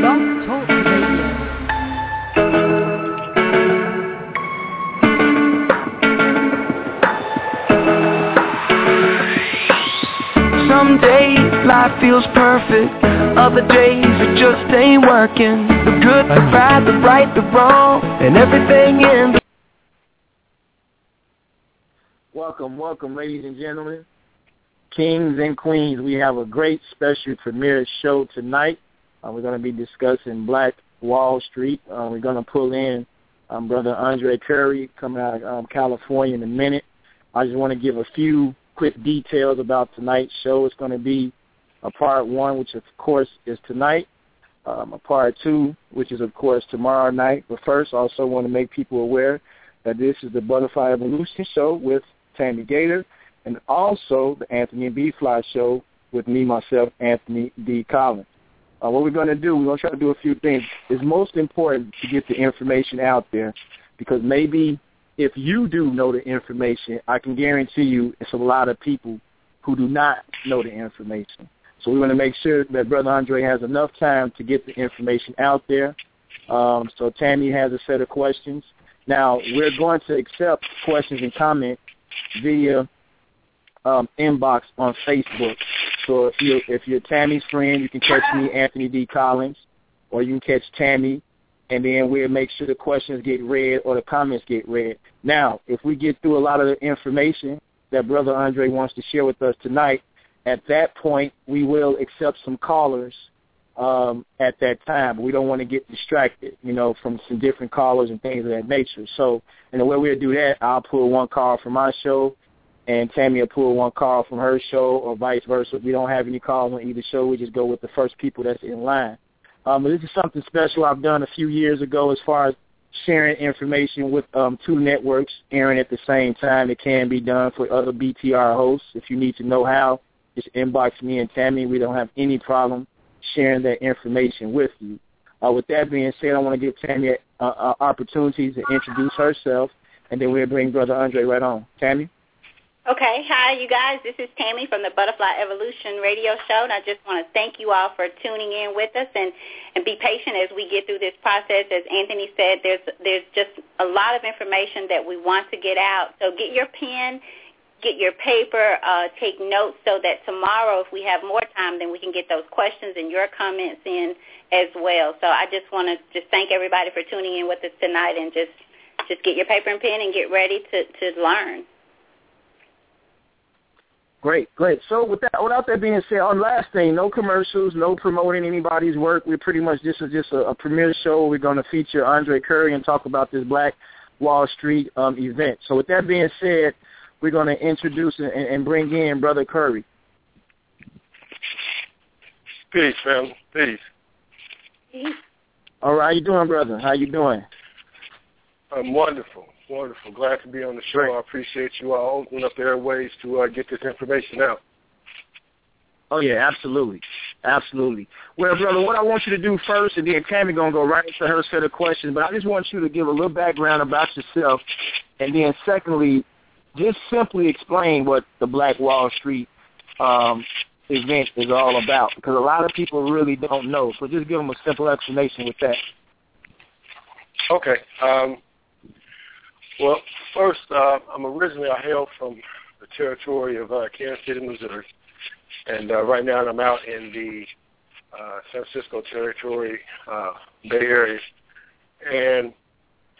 Blog Talk Radio. Some days life feels perfect, other days it just ain't working. The good, the bad, the right, the wrong, and everything in Welcome, welcome, ladies and gentlemen, kings and queens. We have a great special premiere show tonight. Uh, we're going to be discussing Black Wall Street. Uh, we're going to pull in um, Brother Andre Curry coming out of um, California in a minute. I just want to give a few quick details about tonight's show. It's going to be a part one, which of course is tonight, um, a part two, which is of course tomorrow night. But first, I also want to make people aware that this is the Butterfly Evolution Show with Tammy Gator, and also the Anthony and B. Fly Show with me, myself, Anthony D. Collins. Uh, what we're going to do, we're going to try to do a few things. It's most important to get the information out there because maybe if you do know the information, I can guarantee you it's a lot of people who do not know the information. So we want to make sure that Brother Andre has enough time to get the information out there. Um, so Tammy has a set of questions. Now, we're going to accept questions and comments via um, inbox on Facebook. So if you if you're Tammy's friend, you can catch me, Anthony D. Collins, or you can catch Tammy, and then we'll make sure the questions get read or the comments get read. Now, if we get through a lot of the information that Brother Andre wants to share with us tonight, at that point we will accept some callers um, at that time. We don't want to get distracted, you know, from some different callers and things of that nature. So, and the way we'll do that, I'll pull one call from my show, and Tammy will pull one call from her show, or vice versa. We don't have any calls on either show, we just go with the first people that's in line. Um, this is something special I've done a few years ago as far as sharing information with um, two networks airing at the same time. It can be done for other BTR hosts. If you need to know how, just inbox me and Tammy. We don't have any problem sharing that information with you. Uh, with that being said, I want to give Tammy an uh, uh, opportunity to introduce herself, and then we'll bring Brother Andre right on. Tammy? Okay, hi you guys. This is Tammy from the Butterfly Evolution Radio Show, and I just want to thank you all for tuning in with us and and be patient as we get through this process. As Anthony said, there's there's just a lot of information that we want to get out. So get your pen, get your paper, uh, take notes, so that tomorrow, if we have more time, then we can get those questions and your comments in as well. So I just want to just thank everybody for tuning in with us tonight, and just just get your paper and pen and get ready to to learn. Great, great. So with that, without that being said, on last thing, no commercials, no promoting anybody's work. We're pretty much this is just a, a premiere show. We're going to feature Andre Curry and talk about this Black Wall Street um, event. So with that being said, we're going to introduce and, and bring in Brother Curry. Peace, family. Peace. All right, how you doing, brother? How you doing? I'm wonderful. Wonderful. Glad to be on the show. Great. I appreciate you all opening up the airways to uh, get this information out. Oh yeah, absolutely, absolutely. Well, brother, what I want you to do first, and then Tammy gonna go right into her set of questions. But I just want you to give a little background about yourself, and then secondly, just simply explain what the Black Wall Street um, event is all about, because a lot of people really don't know. So just give them a simple explanation with that. Okay. Um, well, first, uh, I'm originally I hail from the territory of uh, Kansas City, Missouri, and uh, right now I'm out in the uh, San Francisco territory, uh, Bay Area, and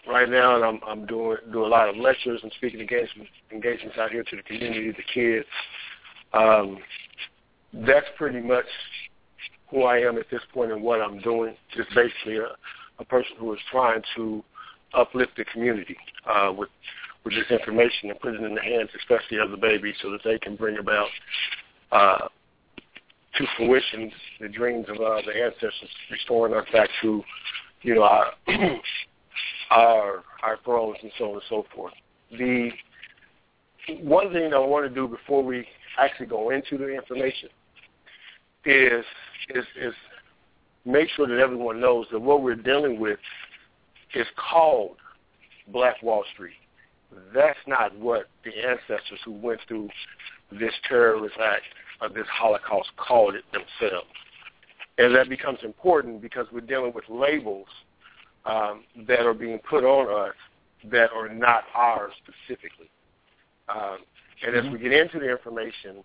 right now I'm I'm doing do a lot of lectures and speaking engagements engagements out here to the community, the kids. Um, that's pretty much who I am at this point and what I'm doing. Just basically a, a person who is trying to uplift the community uh, with with this information and put it in the hands, especially of the babies, so that they can bring about uh, to fruition the dreams of uh, the ancestors, restoring us back to, you know, our our our thrones and so on and so forth. The one thing I want to do before we actually go into the information is is is make sure that everyone knows that what we're dealing with is called Black Wall Street. That's not what the ancestors who went through this terrorist act or this Holocaust called it themselves. And that becomes important because we're dealing with labels um, that are being put on us that are not ours specifically. Um, and as we get into the information,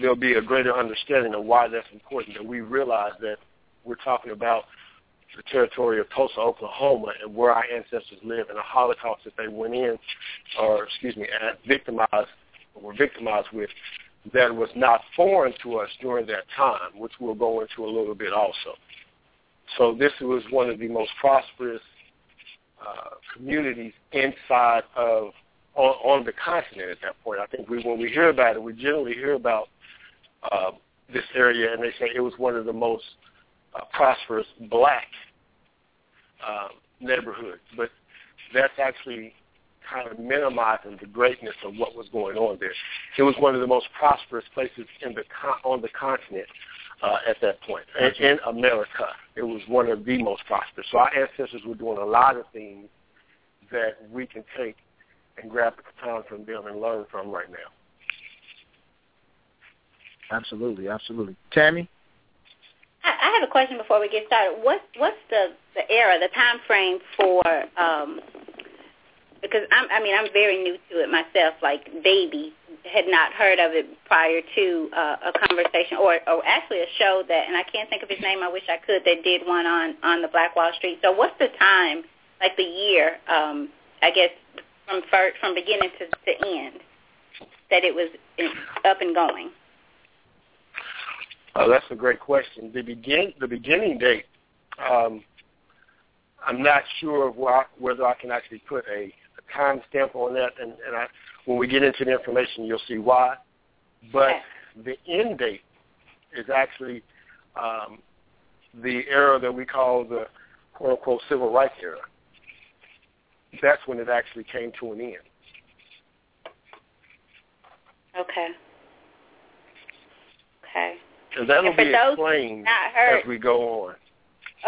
there'll be a greater understanding of why that's important. That we realize that we're talking about the territory of Tulsa, Oklahoma, and where our ancestors lived, and the Holocaust that they went in, or excuse me, victimized, were victimized with, that was not foreign to us during that time, which we'll go into a little bit also. So this was one of the most prosperous uh, communities inside of on, on the continent at that point. I think we, when we hear about it, we generally hear about uh, this area, and they say it was one of the most prosperous black uh, neighborhoods. But that's actually kind of minimizing the greatness of what was going on there. It was one of the most prosperous places in the on the continent uh, at that point. In, in America, it was one of the most prosperous. So our ancestors were doing a lot of things that we can take and grab the baton from them and learn from right now. Absolutely, absolutely. Tammy? I have a question before we get started. What's what's the the era, the time frame for um, because I'm, I mean, I'm very new to it myself. Like baby, had not heard of it prior to uh, a conversation, or, or actually a show that, and I can't think of his name. I wish I could. That did one on on the Black Wall Street. So, what's the time, like the year? Um, I guess from first, from beginning to, to end, that it was up and going. Uh, that's a great question. The begin the beginning date. Um, I'm not sure of whether I can actually put a time stamp on that, and, and I, when we get into the information, you'll see why. But the end date is actually um, the era that we call the quote unquote civil rights era. That's when it actually came to an end. Okay. Okay. And that'll be explained as we go on.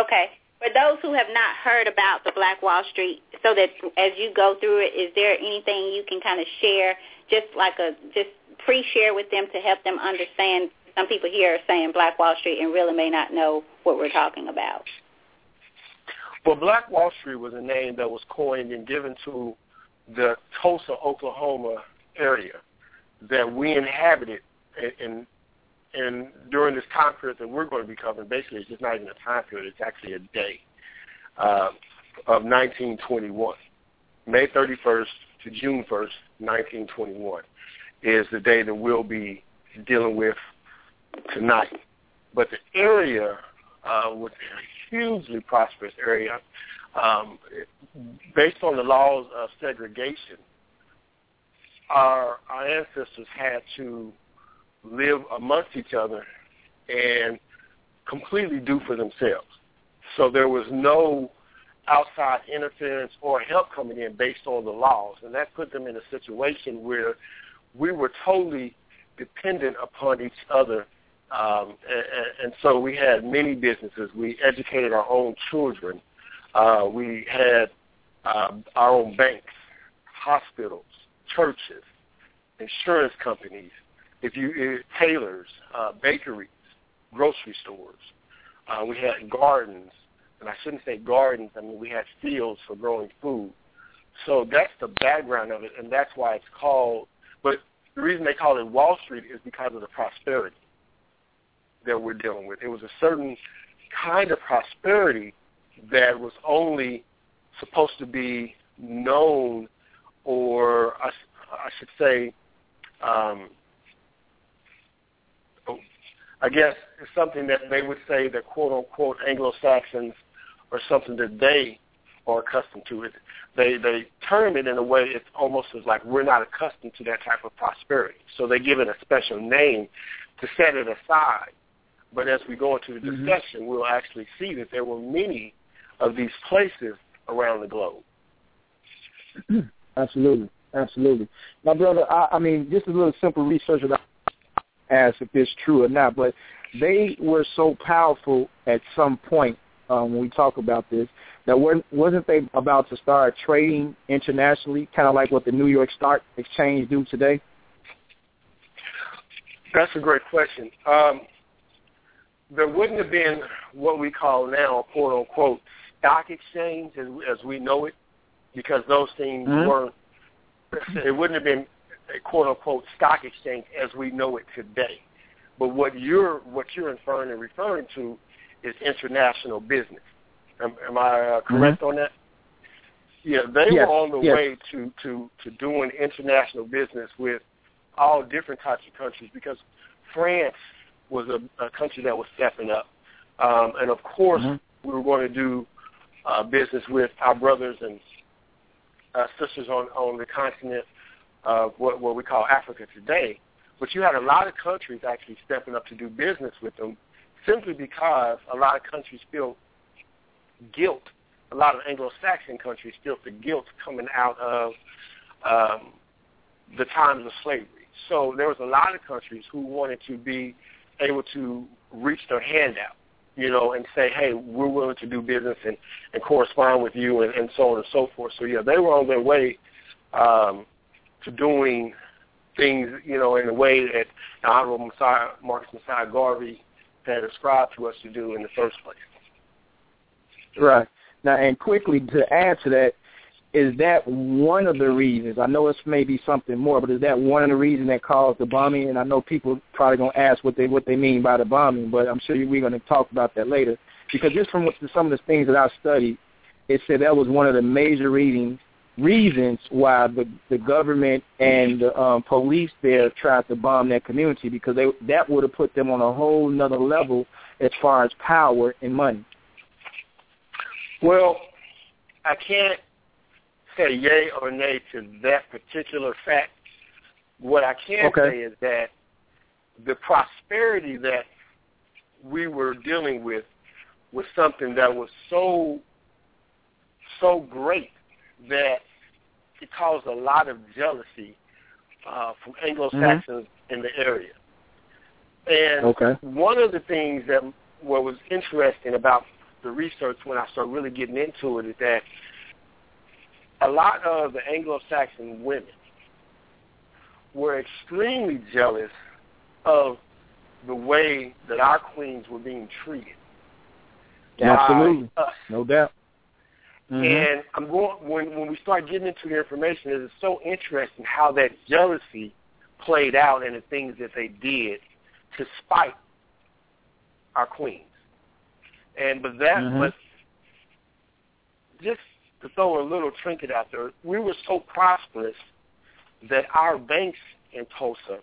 Okay for those who have not heard about the Black Wall Street, so that as you go through it, is there anything you can kind of share, just like a just pre-share with them to help them understand? Some people here are saying Black Wall Street and really may not know what we're talking about. Well, Black Wall Street was a name that was coined and given to the Tulsa, Oklahoma area that we inhabited in, and during this time period that we're going to be covering, basically it's just not even a time period, it's actually a day uh, of 1921. May 31st to June 1st, 1921 is the day that we'll be dealing with tonight. But the area uh, was a hugely prosperous area. Um, based on the laws of segregation, our, our ancestors had to live amongst each other and completely do for themselves. So there was no outside interference or help coming in based on the laws, and that put them in a situation where we were totally dependent upon each other. Um, and, and so we had many businesses. We educated our own children. Uh, we had um, our own banks, hospitals, churches, insurance companies, if you tailors, uh, bakeries, grocery stores, uh, we had gardens, and I shouldn't say gardens. I mean we had fields for growing food. So that's the background of it, and that's why it's called. But the reason they call it Wall Street is because of the prosperity that we're dealing with. It was a certain kind of prosperity that was only supposed to be known, or I, I should say, um, I guess it's something that they would say that quote unquote Anglo-Saxons are something that they are accustomed to. It they they term it in a way it's almost as like we're not accustomed to that type of prosperity. So they give it a special name to set it aside. But as we go into the Mhm. discussion, we'll actually see that there were many of these places around the globe. Absolutely, absolutely. My brother, I, I mean, just a little simple research that Ask if it's true or not, but they were so powerful at some point um, when we talk about this that wasn't they about to start trading internationally, kind of like what the New York Stock Exchange do today? That's a great question. Um, there wouldn't have been what we call now, quote unquote, stock exchange as, as we know it, because those things Mhm. weren't. It wouldn't have been a quote unquote stock exchange as we know it today. But what you're what you're inferring and referring to is international business. Am, am I uh, correct on that? Yeah, they Yes, were on the yes. way to, to, to doing international business with all different types of countries because France was a, a country that was stepping up. Um, and of course, Mhm. we were going to do uh, business with our brothers and uh, sisters on, on the continent of what, what we call Africa today. But you had a lot of countries actually stepping up to do business with them simply because a lot of countries feel guilt. A lot of Anglo-Saxon countries feel the guilt coming out of um, the times of slavery. So there was a lot of countries who wanted to be able to reach their hand out, you know, and say, hey, we're willing to do business and, and correspond with you and, and so on and so forth. So, yeah, they were on their way um, to doing things, you know, in a way that the Honorable Messiah, Marcus Messiah Garvey had ascribed to us to do in the first place. Right. Now, and quickly to add to that, is that one of the reasons? I know it's maybe something more, but is that one of the reasons that caused the bombing? And I know people probably gonna ask what they what they mean by the bombing, but I'm sure we're gonna talk about that later. Because just from what, some of the things that I studied, it said that was one of the major reasons reasons why the the government and the um, police there tried to bomb that community because they that would have put them on a whole nother level as far as power and money. Well, I can't say yay or nay to that particular fact. What I can Okay. say is that the prosperity that we were dealing with was something that was so so great that it caused a lot of jealousy uh, from Anglo-Saxons in the area. And Okay. one of the things that what was interesting about the research when I started really getting into it is that a lot of the Anglo-Saxon women were extremely jealous of the way that our queens were being treated. Absolutely. No doubt. Mhm. And I'm going when when we start getting into the information, it is so interesting how that jealousy played out and the things that they did to spite our queens. And but that Mhm. but just to throw a little trinket out there, we were so prosperous that our banks in Tulsa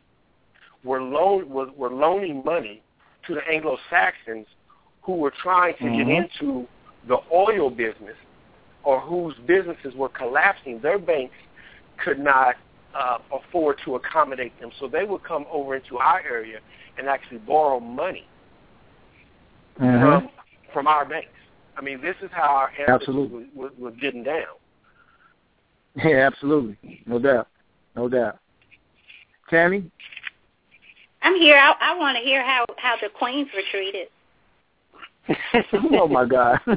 were loan were, were loaning money to the Anglo Saxons who were trying to get Mhm. into the oil business or whose businesses were collapsing, their banks could not uh, afford to accommodate them. So they would come over into our area and actually borrow money Mhm. from from our banks. I mean, this is how our ancestors Absolutely. was, was, was getting down. Yeah, absolutely. No doubt. No doubt. Tammy? I'm here. I, I want to hear how how the queens were treated. oh my God.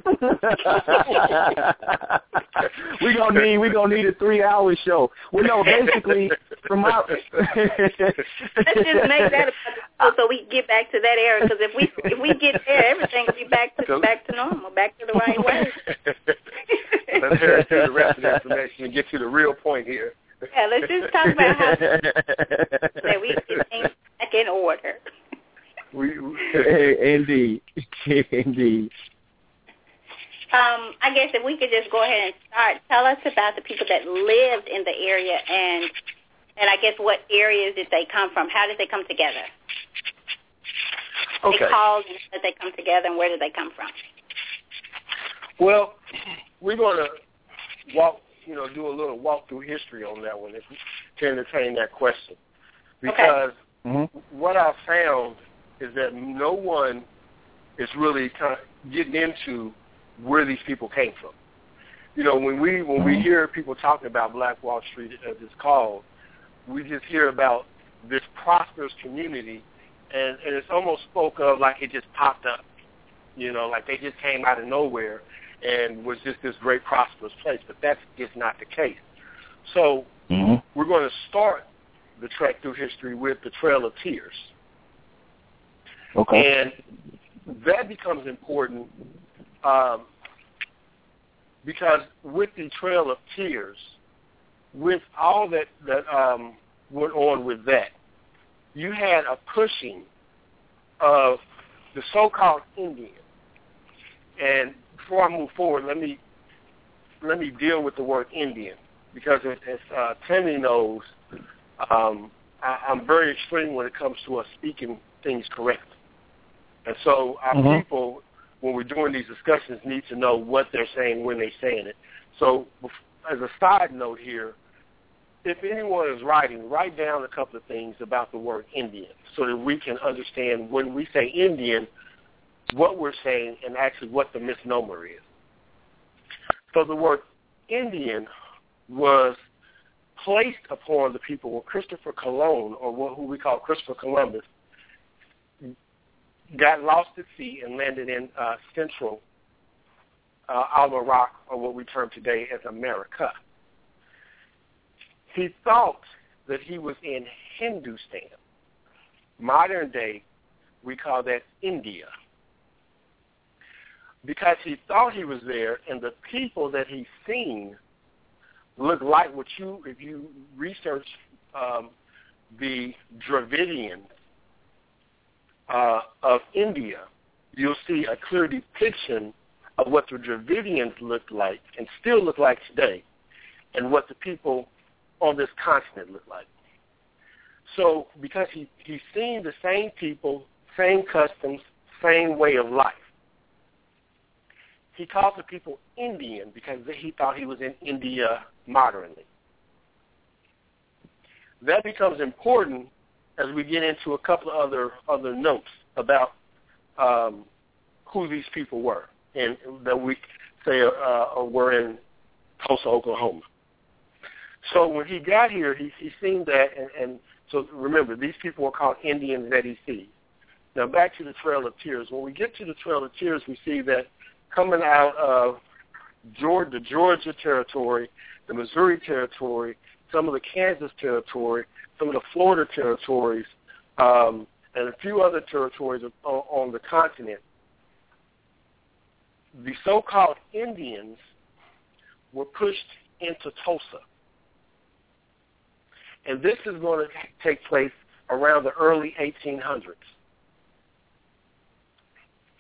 we gonna need we gonna need a three hour show. Well no, basically from my Let's just make that about so we get back to that era. Because if we if we get there, everything will be back to back to normal, back to the right way. Let's hear through the rest of the information and get to the real point here. Yeah, let's just talk about how that we get things back in order. We, we Indeed. Indeed. Um, I guess if we could just go ahead and start, tell us about the people that lived in the area and and I guess what areas did they come from? How did they come together? okay. They called and how did they come together and where did they come from? Well, we're going to walk, you know, do a little walk through history on that one if, to entertain that question. Because mm-hmm. what I found is that no one is really kind of getting into where these people came from. You know, when we when we mm-hmm. hear people talking about Black Wall Street as it's called, we just hear about this prosperous community, and and it's almost spoke of like it just popped up. You know, like they just came out of nowhere and was just this great prosperous place. But that's just not the case. So mm-hmm. we're going to start the trek through history with the Trail of Tears. Okay. And that becomes important um, because with the Trail of Tears, with all that that um, went on with that, you had a pushing of the so-called Indian. And before I move forward, let me let me deal with the word Indian because as uh, Tammy knows, um, I, I'm very extreme when it comes to us speaking things correctly. And so our mm-hmm. people, when we're doing these discussions, need to know what they're saying when they're saying it. So as a side note here, if anyone is writing, write down a couple of things about the word Indian so that we can understand when we say Indian, what we're saying and actually what the misnomer is. So the word Indian was placed upon the people when Christopher Colon, or what, who we call Christopher Columbus, got lost at sea and landed in uh, central uh, Rock, or what we term today as America. He thought that he was in Hindustan. Modern day, we call that India. Because he thought he was there, and the people that he's seen look like what you, if you research um, the Dravidians uh, of India, you'll see a clear depiction of what the Dravidians looked like and still look like today, and what the people on this continent look like. So because he, he's seen the same people, same customs, same way of life, he called the people Indian because he thought he was in India modernly. That becomes important as we get into a couple of other other notes about um, who these people were, and that we say uh, were in Tulsa, Oklahoma. So when he got here, he he seen that, and, and so remember, these people were called Indians that he sees. Now back to the Trail of Tears. When we get to the Trail of Tears, we see that coming out of Georgia, the Georgia territory, the Missouri territory, some of the Kansas territory, some of the Florida territories, um, and a few other territories on, on the continent. The so-called Indians were pushed into Tulsa. And this is going to take place around the early 1800s.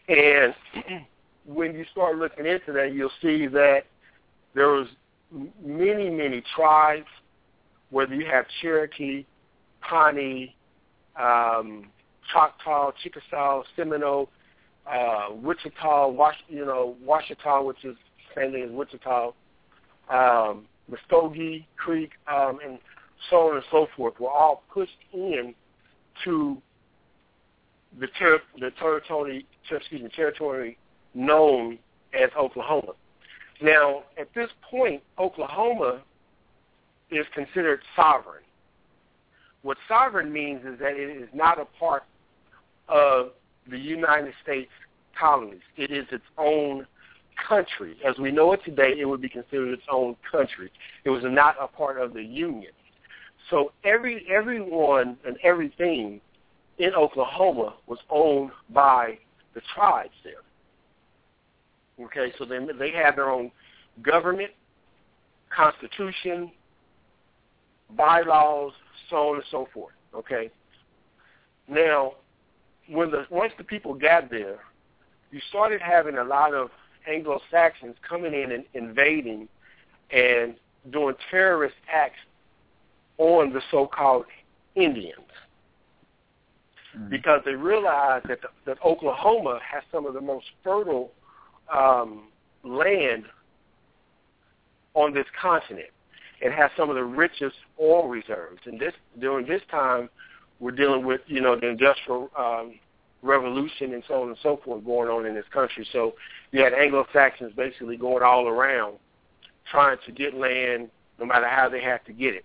And when you start looking into that, you'll see that there was many, many tribes, whether you have Cherokee, Pawnee, um, Choctaw, Chickasaw, Seminole, uh, Wichita, Was- you know, Washita, which is same thing as Wichita, um, Muskogee Creek, um, and so on and so forth, were all pushed in to the, ter- the territory, excuse me, territory known as Oklahoma. Now, at this point, Oklahoma is considered sovereign. What sovereign means is that it is not a part of the United States colonies. It is its own country. As we know it today, it would be considered its own country. It was not a part of the Union. So every everyone and everything in Oklahoma was owned by the tribes there. Okay, so they they have their own government, constitution, bylaws, so on and so forth. Okay. Now, when the once the people got there, you started having a lot of Anglo Saxons coming in and invading and doing terrorist acts on the so-called Indians mm-hmm. because they realized that the, that Oklahoma has some of the most fertile um, land on this continent. It has some of the richest oil reserves, and this during this time we're dealing with, you know, the industrial um, revolution and so on and so forth going on in this country. So you had Anglo-Saxons basically going all around trying to get land no matter how they had to get it.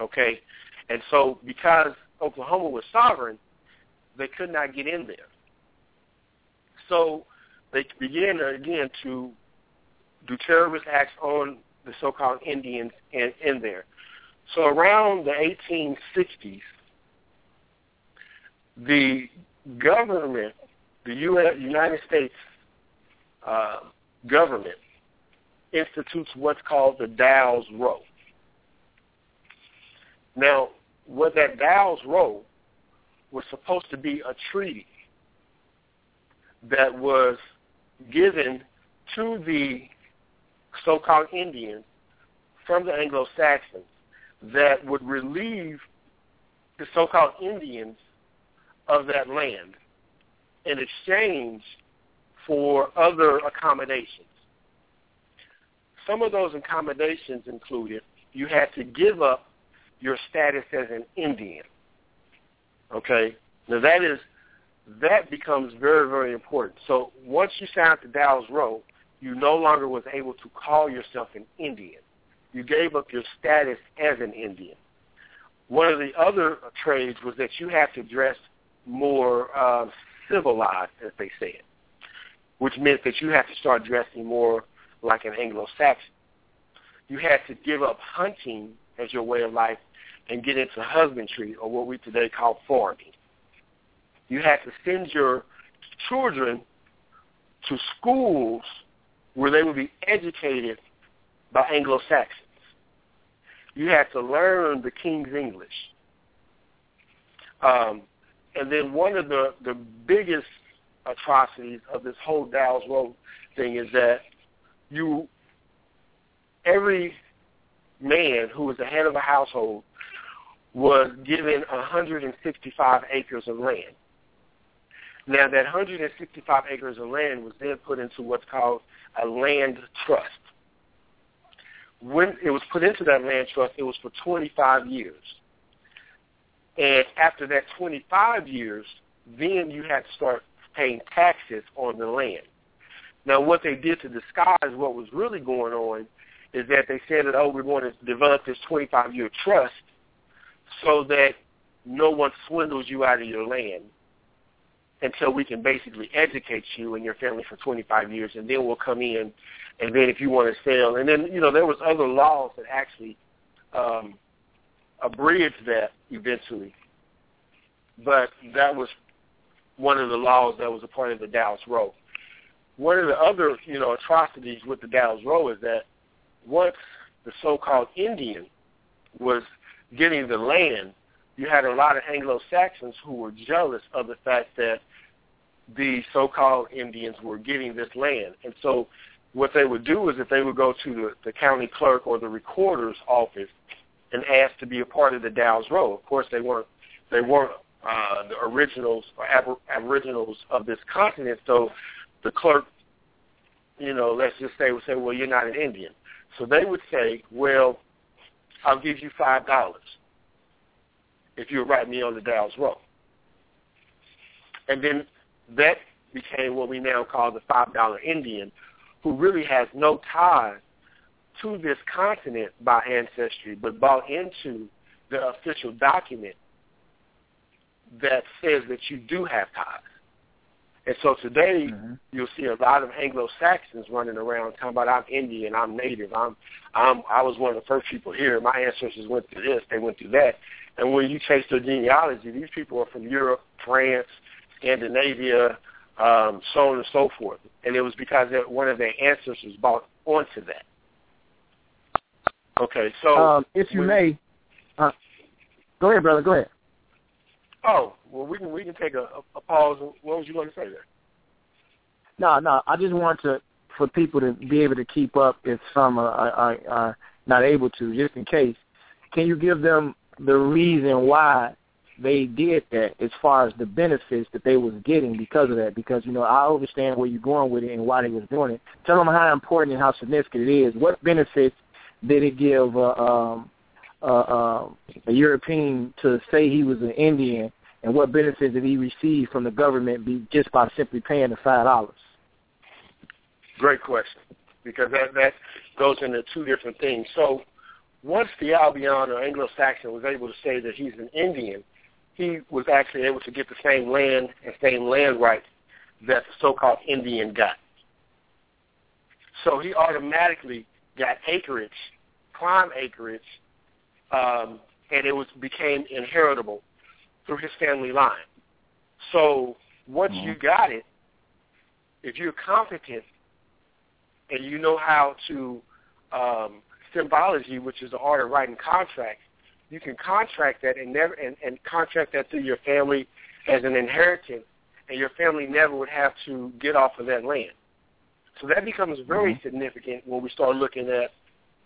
Okay? And so because Oklahoma was sovereign, they could not get in there. So they began again to do terrorist acts on the so-called Indians in, in there. So around the 1860s, the government, the US, United States uh, government, institutes what's called the Dawes Roll. Now, what that Dawes Roll was supposed to be a treaty that was given to the so-called Indians from the Anglo-Saxons that would relieve the so-called Indians of that land in exchange for other accommodations. Some of those accommodations included you had to give up your status as an Indian. Okay? Now that is that becomes very, very important. So once you signed the Dawes Roll, you no longer was able to call yourself an Indian. You gave up your status as an Indian. One of the other trades was that you had to dress more uh, civilized, as they said, which meant that you had to start dressing more like an Anglo-Saxon. You had to give up hunting as your way of life and get into husbandry, or what we today call farming. You had to send your children to schools where they would be educated by Anglo-Saxons. You had to learn the King's English. Um, and then one of the, the biggest atrocities of this whole Dawes Roll thing is that you, every man who was the head of a household was given 165 acres of land. Now, that 165 acres of land was then put into what's called a land trust. When it was put into that land trust, it was for 25 years. And after that 25 years, then you had to start paying taxes on the land. Now, what they did to disguise what was really going on is that they said that, oh, we're going to develop this 25-year trust so that no one swindles you out of your land until we can basically educate you and your family for 25 years, and then we'll come in, and then if you want to sell, and then you know there was other laws that actually um, abridged that eventually, but that was one of the laws that was a part of the Dawes Roll. One of the other you know atrocities with the Dawes Roll is that once the so-called Indian was getting the land, you had a lot of Anglo-Saxons who were jealous of the fact that the so-called Indians were getting this land. And so what they would do is that they would go to the, the county clerk or the recorder's office and ask to be a part of the Dawes Roll. Of course, they weren't they weren't uh, the originals or ab- aboriginals of this continent. So the clerk, you know, let's just say would say, well, you're not an Indian. So they would say, well, I'll give you five dollars if you write me on the Dawes Roll. And then that became what we now call the five dollar Indian, who really has no ties to this continent by ancestry, but bought into the official document that says that you do have ties. And so today mm-hmm. you'll see a lot of Anglo-Saxons running around talking about I'm Indian, I'm Native, I'm I'm I was one of the first people here. My ancestors went through this, they went through that. And when you trace their genealogy, these people are from Europe, France, Scandinavia, um, so on and so forth. And it was because one of their ancestors bought onto that. Okay, so um, if you when, may, uh, go ahead, brother. Go ahead. Oh, well, we can we can take a, a pause. What was you going to say there? No, no. I just want to for people to be able to keep up if some are, are, are not able to, just in case. Can you give them the reason why they did that as far as the benefits that they was getting because of that. Because you know I understand where you're going with it and why they was doing it. Tell them how important and how significant it is. What benefits did it give uh, um, uh, uh, a European to say he was an Indian, and what benefits did he receive from the government be just by simply paying the five dollars? Great question, because that that goes into two different things. So once the Albion or Anglo-Saxon was able to say that he's an Indian, he was actually able to get the same land and same land rights that the so-called Indian got. So he automatically got acreage, prime acreage, um, and it was became inheritable through his family line. So once mm-hmm. you got it, if you're competent and you know how to um, symbology, which is the art of writing contracts, you can contract that and never and, and contract that through your family as an inheritance, and your family never would have to get off of that land. So that becomes very mm-hmm. significant when we start looking at,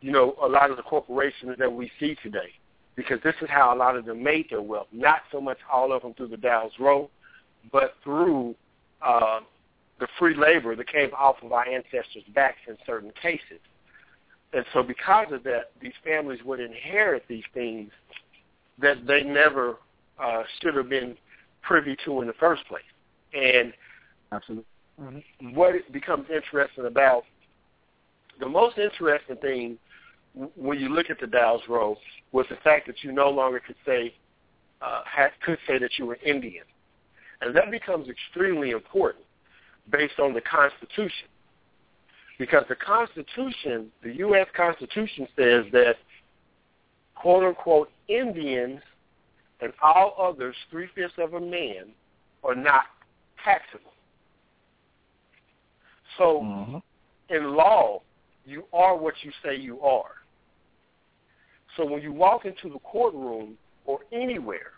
you know, a lot of the corporations that we see today, because this is how a lot of them made their wealth. Not so much all of them through the Dawes Roll, but through uh, the free labor that came off of our ancestors' backs in certain cases. And so because of that, these families would inherit these things that they never uh, should have been privy to in the first place. And Absolutely. Mm-hmm. what it becomes interesting about, the most interesting thing when you look at the Dawes Roll was the fact that you no longer could say, uh, had, could say that you were Indian. And that becomes extremely important based on the Constitution. Because the Constitution, the U.S. Constitution says that, quote unquote, Indians and all others, three-fifths of a man, are not taxable. So mm-hmm. in law, you are what you say you are. So when you walk into the courtroom or anywhere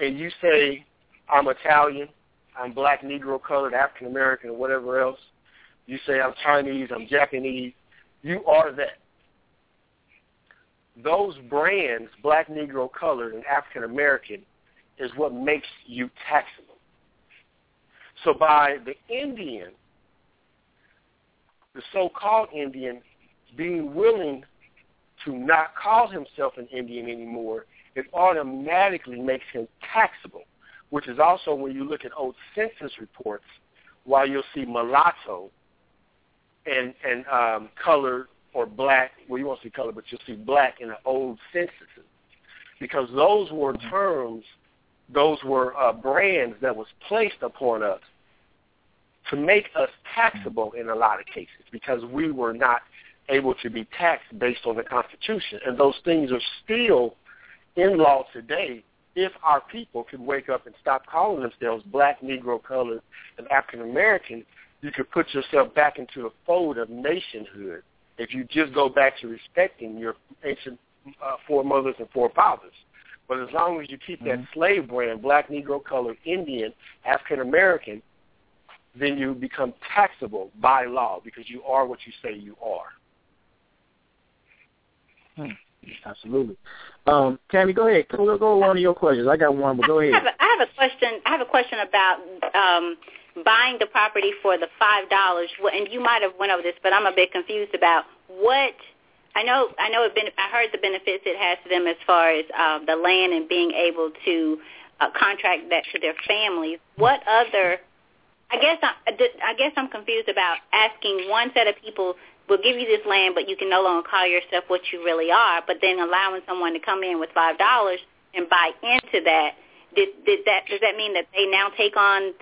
and you say, I'm Italian, I'm black, Negro, colored, African American, or whatever else, you say I'm Chinese, I'm Japanese. You are that. Those brands, black, Negro, colored, and African American, is what makes you taxable. So by the Indian, the so-called Indian, being willing to not call himself an Indian anymore, it automatically makes him taxable, which is also when you look at old census reports, while you'll see mulatto and and um, color or black. Well, you won't see color, but you'll see black in the old censuses because those were terms, those were uh, brands that was placed upon us to make us taxable in a lot of cases because we were not able to be taxed based on the Constitution. And those things are still in law today if our people could wake up and stop calling themselves black, Negro, colored, and African American you could put yourself back into the fold of nationhood if you just go back to respecting your ancient uh, foremothers and forefathers. But as long as you keep mm-hmm. that slave brand, black, Negro, colored, Indian, African American, then you become taxable by law because you are what you say you are. Hmm. Absolutely. Um, Tammy, go ahead. Go, go one of your questions. I got one, but go ahead. I have a, I have a question. I have a question about um, buying the property for the five dollars, and you might have went over this, but I'm a bit confused about what. I know, I know. It been, I heard the benefits it has to them as far as um, the land and being able to uh, contract that to their families. What other? I guess I, I guess I'm confused about asking one set of people will give you this land, but you can no longer call yourself what you really are. But then allowing someone to come in with five dollars and buy into that, did, did that does that mean that they now take on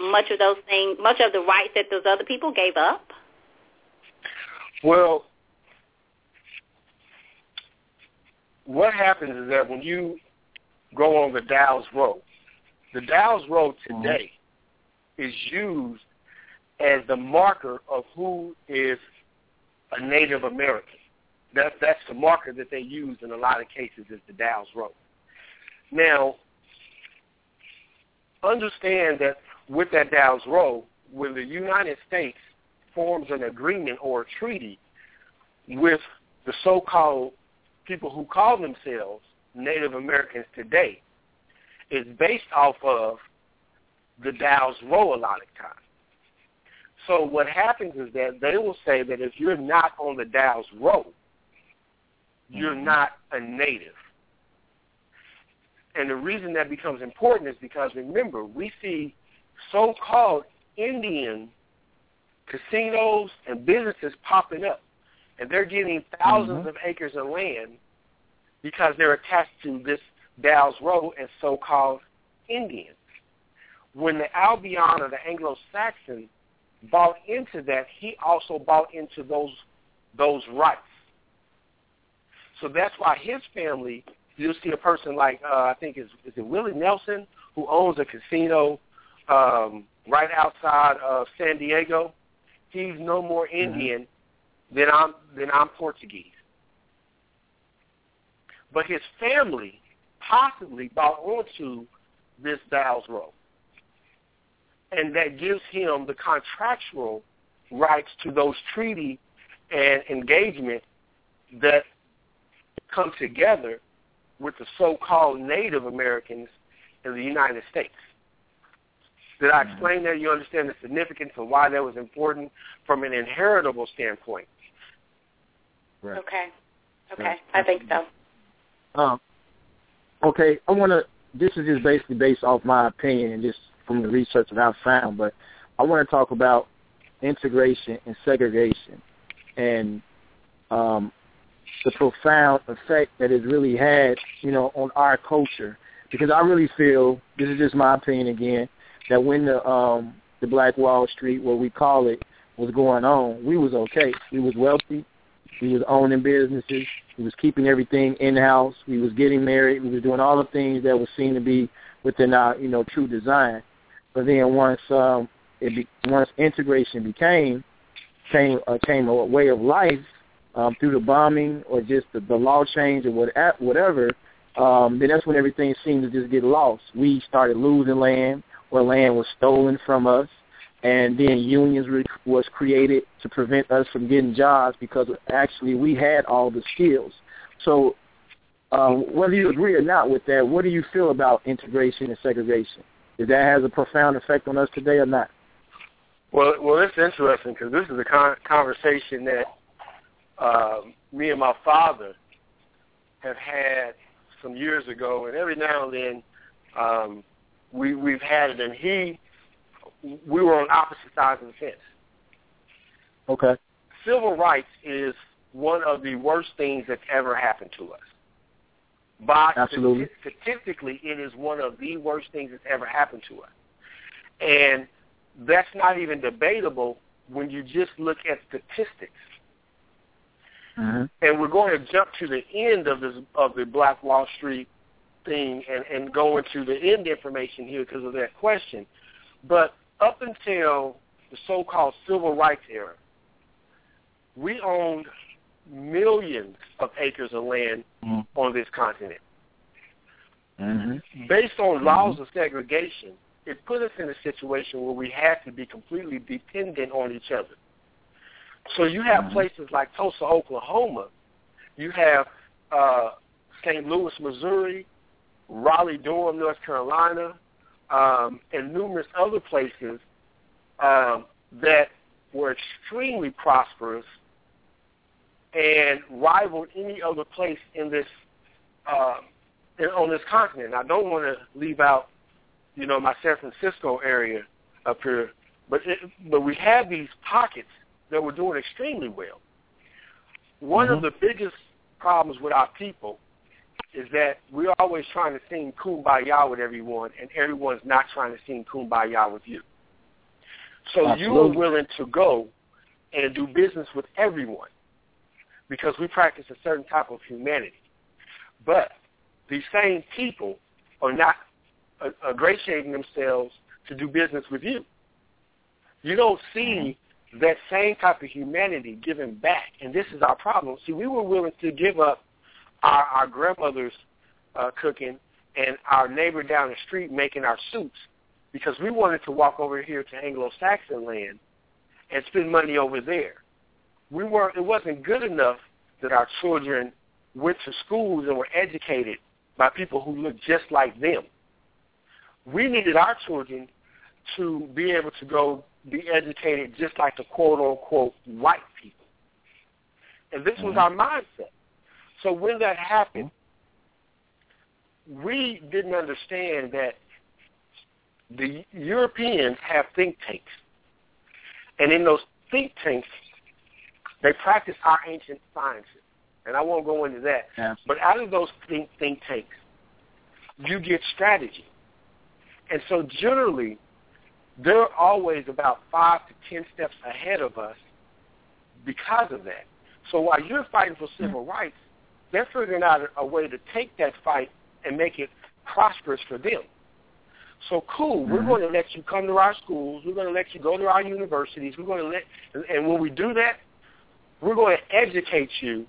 much of those things, much of the rights that those other people gave up? Well, what happens is that when you go on the Dawes Roll, the Dawes Roll today is used as the marker of who is a Native American. That's that's the marker that they use in a lot of cases is the Dawes Roll. Now, understand that with that Dawes Roll, when the United States forms an agreement or a treaty with the so-called people who call themselves Native Americans today, is based off of the Dawes Roll a lot of times. So what happens is that they will say that if you're not on the Dawes Roll, you're mm-hmm. not a native. And the reason that becomes important is because remember, we see so-called Indian casinos and businesses popping up, and they're getting 1000s Mhm. of acres of land because they're attached to this Dawes Roll and so-called Indians. When the Albion or the Anglo-Saxon bought into that, he also bought into those those rights. So that's why his family, you'll see a person like uh, I think is is it Willie Nelson who owns a casino um, right outside of San Diego. He's no more Indian than I'm than I'm Portuguese. But his family possibly bought onto this Dawes Roll. And that gives him the contractual rights to those treaty and engagement that come together with the so-called Native Americans in the United States. Did I explain that? You understand the significance of why that was important from an inheritable standpoint. Right. Okay. Okay. Right. I think so. Um, okay, I want to. This is just basically based off my opinion and just from the research that I've found, but I want to talk about integration and segregation and um, the profound effect that it's really had, you know, on our culture. Because I really feel this is just my opinion again that when the um, the Black Wall Street, what we call it, was going on, we was okay. We was wealthy. We was owning businesses. We was keeping everything in house. We was getting married. We was doing all the things that was seen to be within our, you know, true design. But then once um, it be, once integration became came uh, came a way of life um, through the bombing or just the, the law change or what, whatever, um, then that's when everything seemed to just get lost. We started losing land, or land was stolen from us and then unions re- was created to prevent us from getting jobs because actually we had all the skills. So um, whether you agree or not with that, what do you feel about integration and segregation? Does that has a profound effect on us today or not? Well, well, it's interesting because this is a con- conversation that um, me and my father have had some years ago, and every now and then um, we we've had it, and he we were on opposite sides of the fence. Okay. Civil rights is one of the worst things that's ever happened to us. By Absolutely. statistically, it is one of the worst things that's ever happened to us, and that's not even debatable when you just look at statistics. Mm-hmm. And we're going to jump to the end of this of the Black Wall Street thing and, and go into the end information here because of that question. But up until the so-called civil rights era, we owned millions of acres of land Mhm. on this continent. Mm-hmm. Based on laws of segregation, it put us in a situation where we had to be completely dependent on each other. So you have Mhm. places like Tulsa, Oklahoma. You have uh, St. Louis, Missouri, Raleigh, Durham, North Carolina, um, and numerous other places um, that were extremely prosperous and rivaled any other place in this uh, in, on this continent. I don't want to leave out, you know, my San Francisco area up here, but it, but we had these pockets that were doing extremely well. One of Mhm. the biggest problems with our people is that we're always trying to sing kumbaya with everyone, and everyone's not trying to sing kumbaya with you. So you are willing to go and do business with everyone because we practice a certain type of humanity. But these same people are not ingratiating themselves to do business with you. You don't see mm-hmm. that same type of humanity given back, and this is our problem. See, we were willing to give up our, our grandmother's uh, cooking and our neighbor down the street making our soups because we wanted to walk over here to Anglo-Saxon land and spend money over there. We weren't. It wasn't good enough that our children went to schools and were educated by people who looked just like them. We needed our children to be able to go be educated just like the quote unquote white people. And this was our mindset. So when that happened, we didn't understand that the Europeans have think tanks. And in those think tanks, they practice our ancient sciences. And I won't go into that. But out of those think, think tanks, you get strategy. And so generally, they're always about five to ten steps ahead of us because of that. So while you're fighting for civil hmm. rights, they're figuring out a, a way to take that fight and make it prosperous for them. So cool, we're mm-hmm. going to let you come to our schools. We're going to let you go to our universities. We're going to let, and, and when we do that, we're going to educate you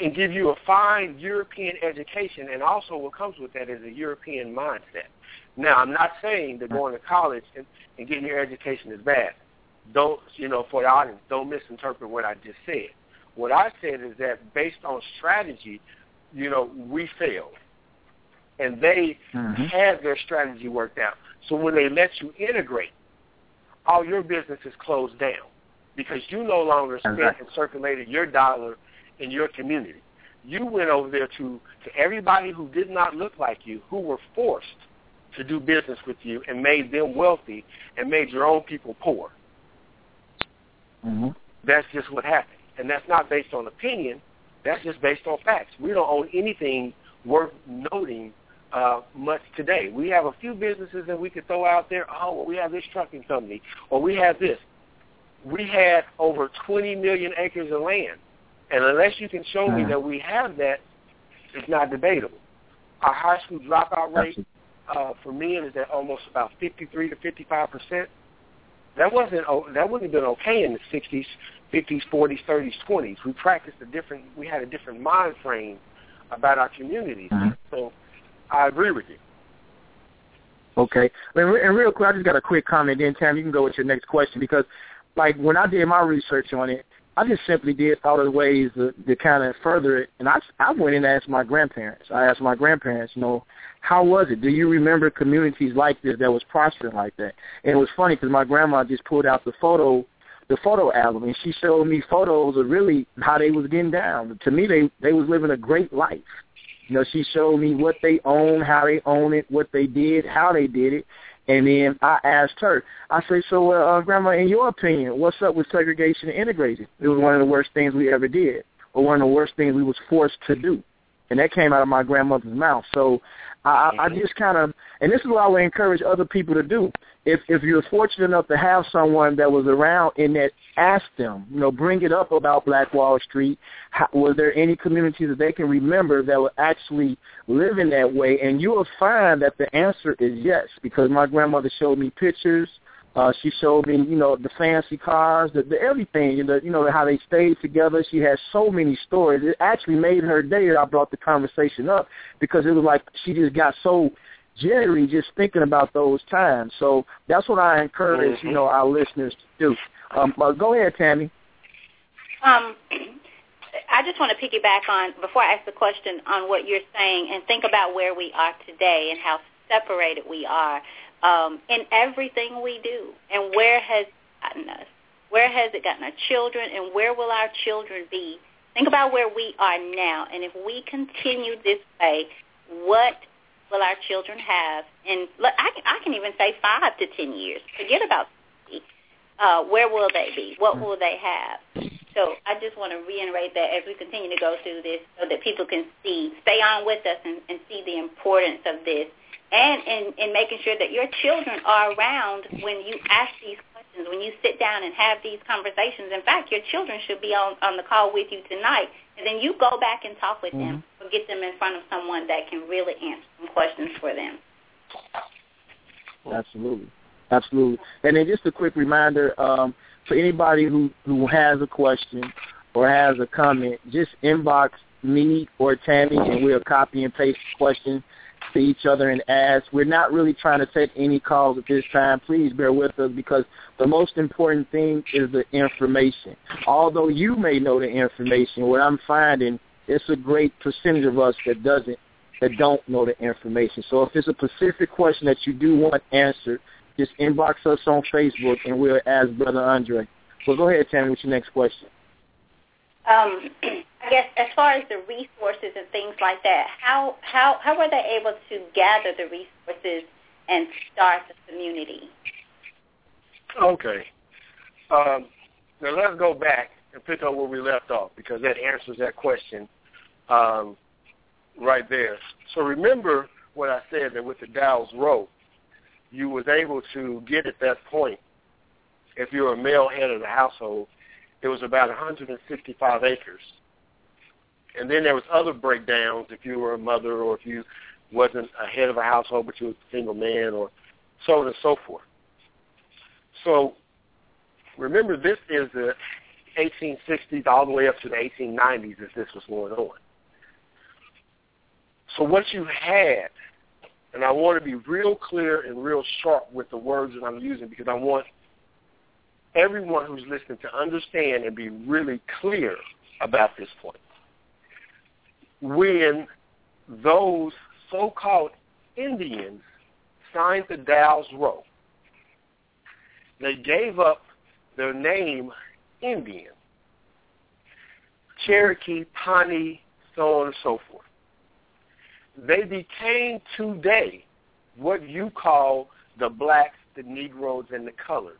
and give you a fine European education, and also what comes with that is a European mindset. Now, I'm not saying that going to college and, and getting your education is bad. Don't, you know, for the audience, don't misinterpret what I just said. What I said is that based on strategy, you know, we failed. And they Mm-hmm. had their strategy worked out. So when they let you integrate, all your business is closed down because you no longer spent Exactly. and circulated your dollar in your community. You went over there to, to everybody who did not look like you, who were forced to do business with you and made them wealthy and made your own people poor. Mm-hmm. That's just what happened. And that's not based on opinion. That's just based on facts. We don't own anything worth noting uh, much today. We have a few businesses that we could throw out there. Oh, well, we have this trucking company, or we have this. We had over 20 million acres of land. And unless you can show me Mhm. that we have that, it's not debatable. Our high school dropout rate uh, for men is at almost about 53 to 55 percent. That wasn't that wouldn't have been okay in the 60s, 50s, 40s, 30s, 20s. We practiced a different. We had a different mind frame about our communities. Mhm. So I agree with you. Okay. And real quick, I just got a quick comment. Then, Tam, you can go with your next question because, like, when I did my research on it, I just simply did thought of ways to, to kind of further it. And I, I went and asked my grandparents. I asked my grandparents, you know, how was it? Do you remember communities like this that was prospering like that? And it was funny because my grandma just pulled out the photo, the photo album, and she showed me photos of really how they was getting down. To me, they they was living a great life. You know, she showed me what they own, how they own it, what they did, how they did it. And then I asked her, I said, so, uh, uh, Grandma, in your opinion, what's up with segregation and integrating? It was one of the worst things we ever did, or one of the worst things we was forced to do. And that came out of my grandmother's mouth. So I, I I mm-hmm. just kind of, and this is what I would encourage other people to do. If if you're fortunate enough to have someone that was around and that ask them, you know, bring it up about Black Wall Street. How, was there any communities that they can remember that were actually living that way? And you will find that the answer is yes, because my grandmother showed me pictures. Uh, she showed me, you know, the fancy cars, the, the everything, you know, you know how they stayed together. She had so many stories. It actually made her day that I brought the conversation up because it was like she just got so jittery just thinking about those times. So that's what I encourage, you know, our listeners to do. Um, uh, go ahead, Tammy. Um, I just want to piggyback on before I ask the question on what you're saying and think about where we are today and how separated we are um, in everything we do and where has it gotten us. Where has it gotten our children and where will our children be? Think about where we are now and if we continue this way, what will our children have? And look, I I can even say five to ten years. Forget about uh, where will they be? What will they have? So I just want to reiterate that as we continue to go through this so that people can see, stay on with us and, and see the importance of this and in, in making sure that your children are around when you ask these questions, when you sit down and have these conversations. In fact, your children should be on, on the call with you tonight. And then you go back and talk with them or get them in front of someone that can really answer some questions for them. Absolutely. Absolutely. And then just a quick reminder, um, for anybody who, who has a question or has a comment, just inbox me or Tammy and we'll copy and paste the question to each other and ask. We're not really trying to take any calls at this time. Please bear with us because the most important thing is the information. Although you may know the information, what I'm finding it's a great percentage of us that doesn't that don't know the information. So if it's a specific question that you do want answered, just inbox us on Facebook and we'll ask Brother Andre. Well, go ahead, Tammy, with your next question. Um, I guess as far as the resources and things like that, how how how were they able to gather the resources and start the community? Okay. Um, now let's go back and pick up where we left off because that answers that question um, right there. So remember what I said that with the Dawes Roll, you was able to get at that point, if you're a male head of the household, it was about 165 acres. And then there was other breakdowns if you were a mother or if you wasn't a head of a household but you was a single man or so on and so forth. So remember this is the 1860s all the way up to the 1890s as this was going on. So what you had, and I want to be real clear and real sharp with the words that I'm using because I want everyone who's listening to understand and be really clear about this point. When those so-called Indians signed the Dawes Roll, they gave up their name Indian, Cherokee, Pawnee, so on and so forth. They became today what you call the blacks, the Negroes, and the colors.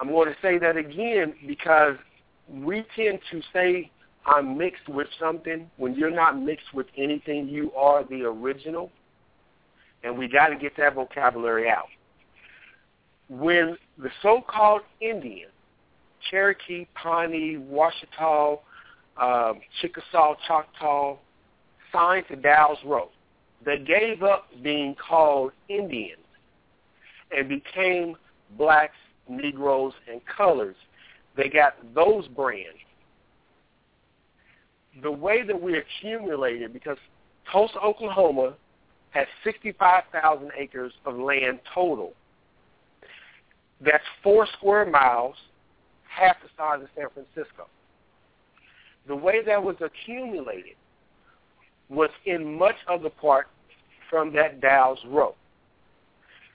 I'm going to say that again because we tend to say I'm mixed with something when you're not mixed with anything. You are the original, and we got to get that vocabulary out. When the so-called Indian, Cherokee, Pawnee, Washita, um, Chickasaw, Choctaw, signed to Dawes Roll, they gave up being called Indians and became blacks, Negroes, and colors. They got those brands. The way that we accumulated, because Tulsa, Oklahoma has 65,000 acres of land total. That's four square miles, half the size of San Francisco. The way that was accumulated was in much of the part from that Dawes Roll.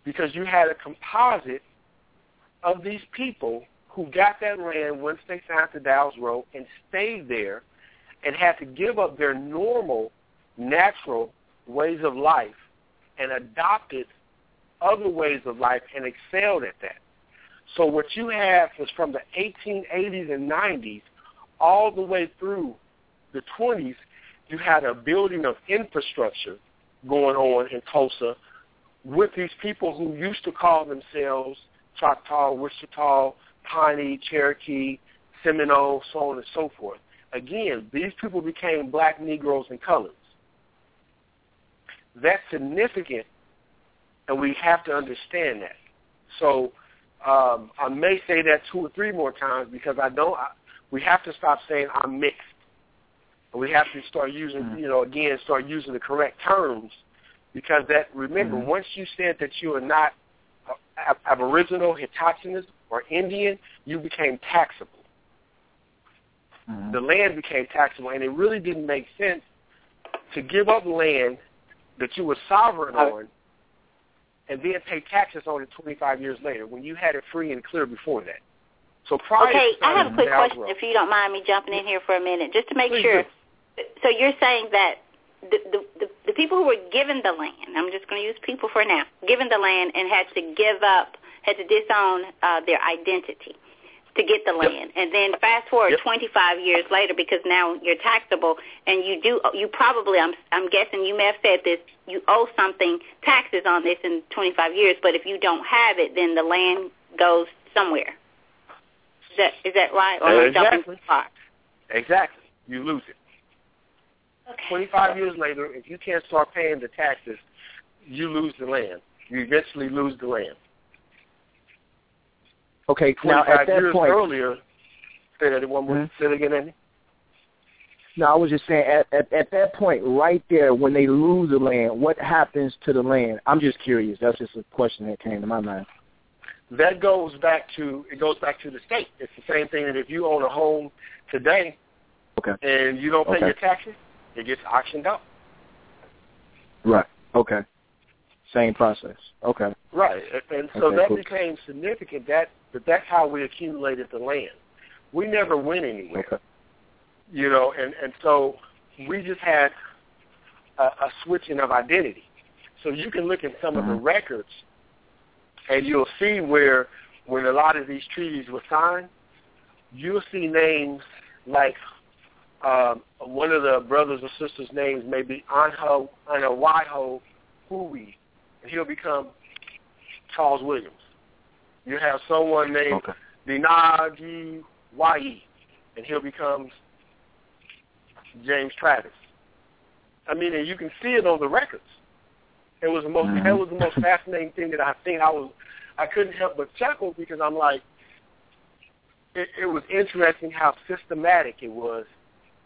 Because you had a composite of these people who got that land once they signed the Dawes Roll and stayed there and had to give up their normal, natural ways of life and adopted other ways of life and excelled at that. So what you have is from the 1880s and 90s all the way through the 20s, you had a building of infrastructure going on in Tulsa with these people who used to call themselves Choctaw, Wichita, Pawnee, Cherokee, Seminole, so on and so forth. Again, these people became black Negroes and colors. That's significant, and we have to understand that. So um, I may say that two or three more times because I don't. I, we have to stop saying I'm mixed. We have to start using, mm-hmm. you know, again, start using the correct terms because that. Remember, mm-hmm. once you said that you are not Aboriginal, Hitchcock, or Indian, you became taxable. Mm-hmm. The land became taxable, and it really didn't make sense to give up land that you were sovereign on and then pay taxes on it 25 years later when you had it free and clear before that. So prior okay, I have a quick question if you don't mind me jumping in here for a minute, just to make Please sure. Do. So you're saying that the, the, the, the people who were given the land, I'm just going to use people for now, given the land and had to give up, had to disown uh, their identity to get the land. Yep. And then fast forward yep. 25 years later because now you're taxable and you do, you probably, I'm, I'm guessing you may have said this, you owe something, taxes on this in 25 years, but if you don't have it, then the land goes somewhere. Is that, is that right? Or am I jumping exactly. Exactly. You lose it. Okay. 25 years later, if you can't start paying the taxes, you lose the land. You eventually lose the land. Okay, now 25 at that years point, earlier, say that one more, Mhm. say that again, Andy. no, I was just saying at, at at that point right there when they lose the land, what happens to the land? I'm just curious. That's just a question that came to my mind. That goes back to it goes back to the state. It's the same thing that if you own a home today Okay. and you don't pay Okay. your taxes, it gets auctioned out. Right. Okay. Same process. Okay. Right, and so Okay, that cool. became significant. That that that's how we accumulated the land. We never went anywhere. Okay. You know, and and so we just had a, a switching of identity. So you can look at some of the uh-huh. records, and you'll see where when a lot of these treaties were signed, you'll see names like um, one of the brothers or sisters' names may be Anho Anawaiho Hui, and he'll become Charles Williams. You have someone named Okay. Dinagi Wai, and he'll become James Travis. I mean, and you can see it on the records. It was the most Mhm. that was the most fascinating thing that I've seen. I was I couldn't help but chuckle because I'm like, it, it was interesting how systematic it was,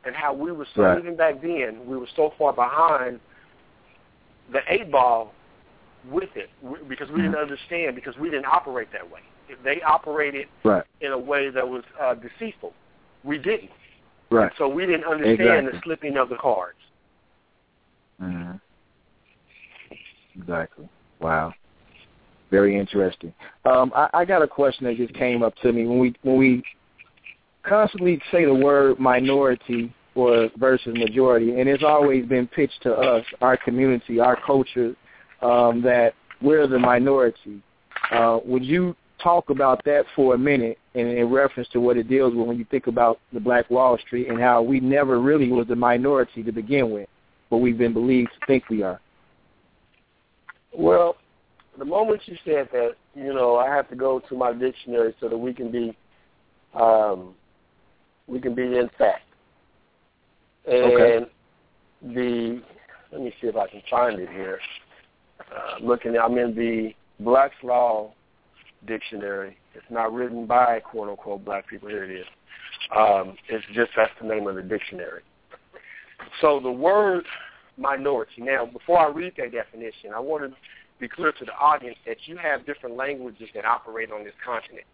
and how we were so Right. even back then we were so far behind the eight ball with it because we didn't understand because we didn't operate that way. They operated Right. in a way that was uh, deceitful. We didn't. Right. So we didn't understand Exactly. the slipping of the cards. hmm Exactly. Wow. Very interesting. Um, I, I got a question that just came up to me when we when we constantly say the word minority or versus majority, and it's always been pitched to us, our community, our culture, um, that we're the minority. Uh, would you talk about that for a minute in, in reference to what it deals with when you think about the Black Wall Street and how we never really was the minority to begin with, but we've been believed to think we are? Well, the moment you said that, you know, I have to go to my dictionary so that we can be, um, we can be in fact. And Okay. the, let me see if I can find it here. Uh, looking, I'm in the Black's Law Dictionary. It's not written by quote unquote black people. Here it is. Um, it's just that's the name of the dictionary. So the word minority. Now, before I read that definition, I want to be clear to the audience that you have different languages that operate on this continent.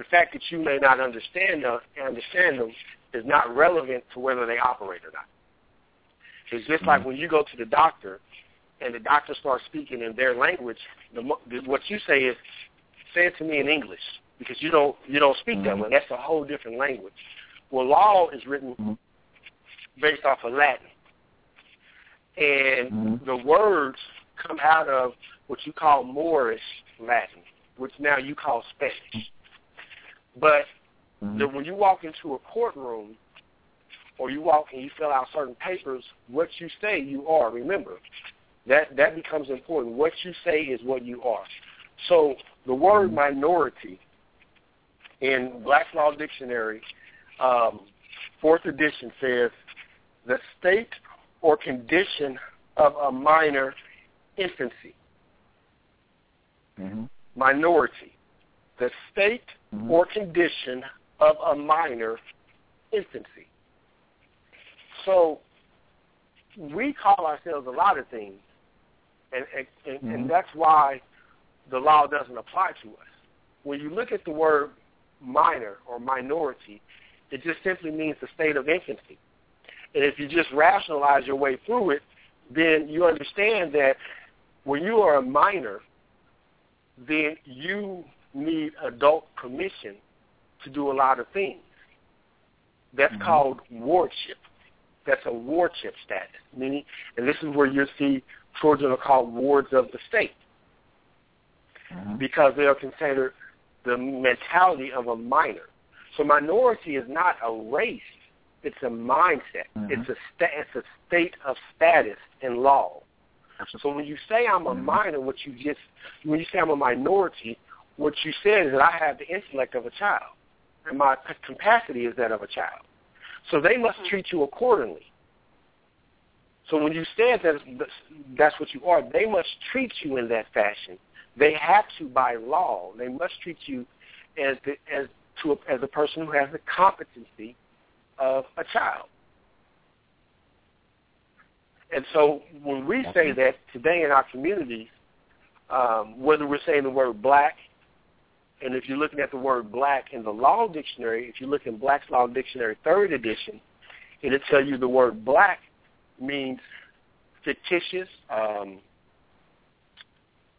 The fact that you may not understand them, understand them is not relevant to whether they operate or not. It's just like when you go to the doctor and the doctor starts speaking in their language, the, the, what you say is, say it to me in English because you don't you don't speak that way. That's a whole different language. Well, law is written Mhm. based off of Latin, and Mhm. the words come out of what you call Moorish Latin, which now you call Spanish. But the, when you walk into a courtroom or you walk and you fill out certain papers, what you say you are. Remember, that that becomes important. What you say is what you are. So the word minority in Black's Law Dictionary, um, fourth edition says the state or condition of a minor infancy. hmm Minority. The state Mhm. or condition of a minor infancy. So we call ourselves a lot of things, and and, Mhm. and that's why the law doesn't apply to us. When you look at the word minor or minority, it just simply means the state of infancy. And if you just rationalize your way through it, then you understand that when you are a minor, then you need adult permission to do a lot of things. That's Mhm. called wardship. That's a wardship status. Meaning, and this is where you see children are called wards of the state Mhm. because they are considered the mentality of a minor. So minority is not a race; it's a mindset. Mhm. It's a sta- it's a state of status in law. So when you say I'm a Mhm. minor, what you just when you say I'm a minority, what you said is that I have the intellect of a child, and my p- capacity is that of a child. So they must treat you accordingly. So when you said that that's what you are, they must treat you in that fashion. They have to by law. They must treat you as the, as to a, as a person who has the competency of a child. And so when we say that today in our communities, um, whether we're saying the word black, and if you're looking at the word black in the law dictionary, if you look in Black's Law Dictionary, third edition, it'll tell you the word black means fictitious, um,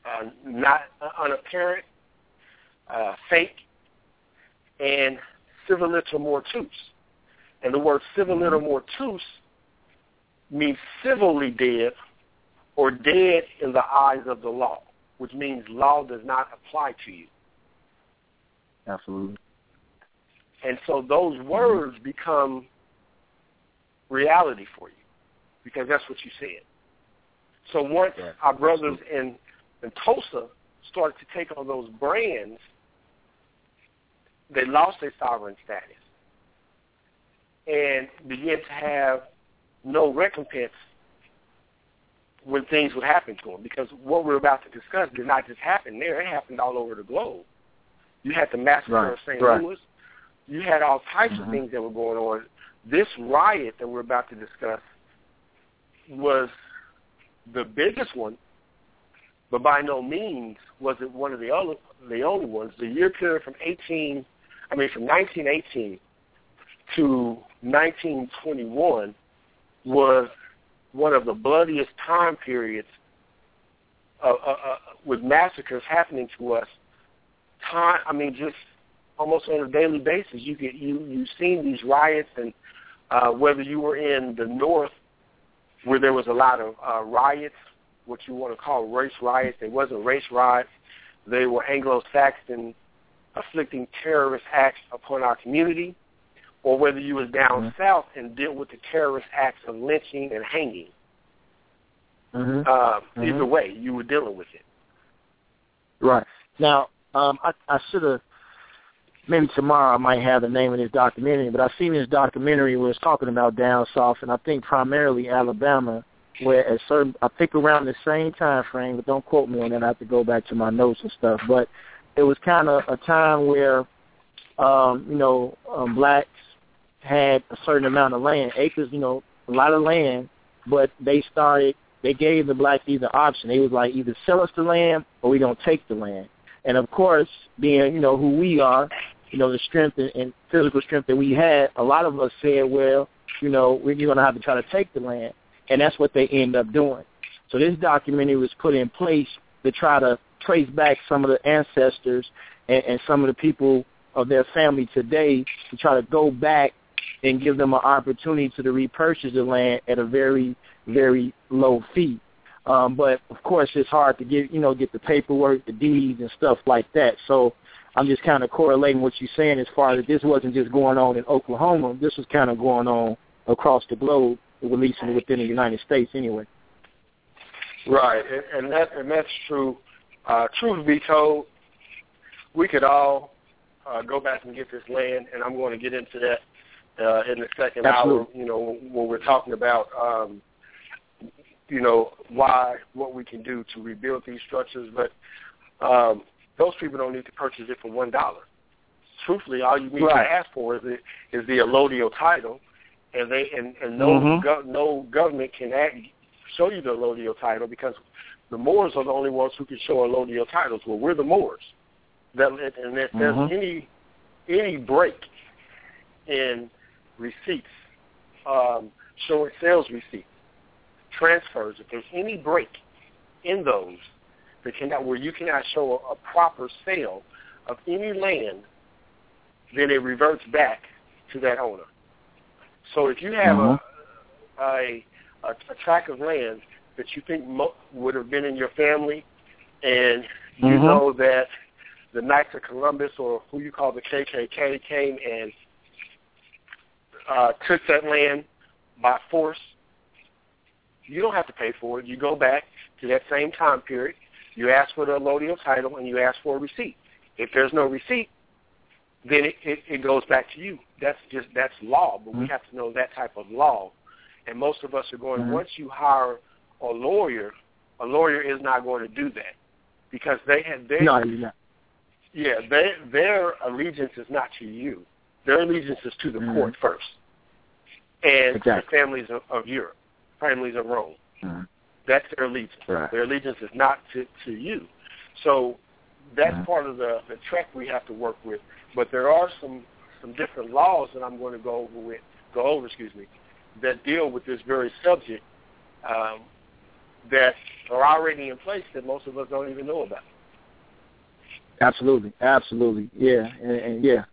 uh, not uh, unapparent, uh, fake, and civiliter mortuus. And the word civiliter mortuus means civilly dead or dead in the eyes of the law, which means law does not apply to you. Absolutely. And so those words become reality for you because that's what you said. So once Yeah, our brothers in, in Tulsa started to take on those brands, they lost their sovereign status and began to have no recompense when things would happen to them. Because what we're about to discuss did not just happen there; it happened all over the globe. You had the massacre Right, of St. right. Louis. You had all types of Mhm. things that were going on. This riot that we're about to discuss was the biggest one, but by no means was it one of the other the only ones. The year period from 18, I mean from 1918 to 1921 was one of the bloodiest time periods uh, uh, uh, with massacres happening to us. Time, I mean, just almost on a daily basis, you get you you've seen these riots, and uh, whether you were in the north where there was a lot of uh, riots, what you want to call race riots, they wasn't race riots, they were Anglo-Saxon afflicting terrorist acts upon our community, or whether you was down Mhm. south and dealt with the terrorist acts of lynching and hanging. Mm-hmm. Uh, Mhm. Either way, you were dealing with it. Right. Now, um, I, I should have, maybe tomorrow I might have the name of this documentary, but I've seen this documentary where it's talking about down south, and I think primarily Alabama, where at certain, I think around the same time frame, but don't quote me on that, I have to go back to my notes and stuff, but it was kind of a time where, um, you know, um, blacks had a certain amount of land, acres, you know, a lot of land, but they started they gave the blacks either option. They was like either sell us the land or we don't take the land. And of course, being you know who we are, you know the strength and, and physical strength that we had, a lot of us said, well, you know, we're going to have to try to take the land, and that's what they end up doing. So this documentary was put in place to try to trace back some of the ancestors and, and some of the people of their family today to try to go back and give them an opportunity to, to repurchase the land at a very very low fee. Um, but of course, it's hard to get you know get the paperwork, the deeds, and stuff like that. So I'm just kind of correlating what you're saying as far as this wasn't just going on in Oklahoma. This was kind of going on across the globe, at least within the United States, anyway. Right, and, and that and that's true. Uh, truth be told, we could all uh, go back and get this land, and I'm going to get into that uh, in the second Absolutely. hour. You know, when we're talking about, um, you know, why what we can do to rebuild these structures, but um, those people don't need to purchase it for one dollar. Truthfully, all you need Right. to ask for is the is the allodial title, and they and, and no Mhm. go, no government can act, show you the allodial title because the Moors are the only ones who can show allodial titles. Well, we're the Moors. That and if there's Mhm. any any break in receipts, um, showing sales receipts, transfers, if there's any break in those that cannot where you cannot show a, a proper sale of any land, then it reverts back to that owner. So if you have Mhm. a, a a tract of land that you think mo- would have been in your family, and you Mhm. know that the Knights of Columbus or who you call the KKK came and uh, took that land by force, you don't have to pay for it. You go back to that same time period, you ask for the allodial title, and you ask for a receipt. If there's no receipt, then it, it, it goes back to you. That's just that's law, but we Mhm. have to know that type of law. And most of us are going. Mhm. Once you hire a lawyer, a lawyer is not going to do that because they have they No, yeah they, their allegiance is not to you. Their allegiance is to the Mhm. court first, and Exactly. the families of, of Europe, families of Rome. Mhm. That's their allegiance. Right. Their allegiance is not to, to you. So that's Mhm. part of the, the track we have to work with. But there are some, some different laws that I'm going to go over with, go over, excuse me, that deal with this very subject um, that are already in place that most of us don't even know about. Absolutely, absolutely, yeah, and, and yeah.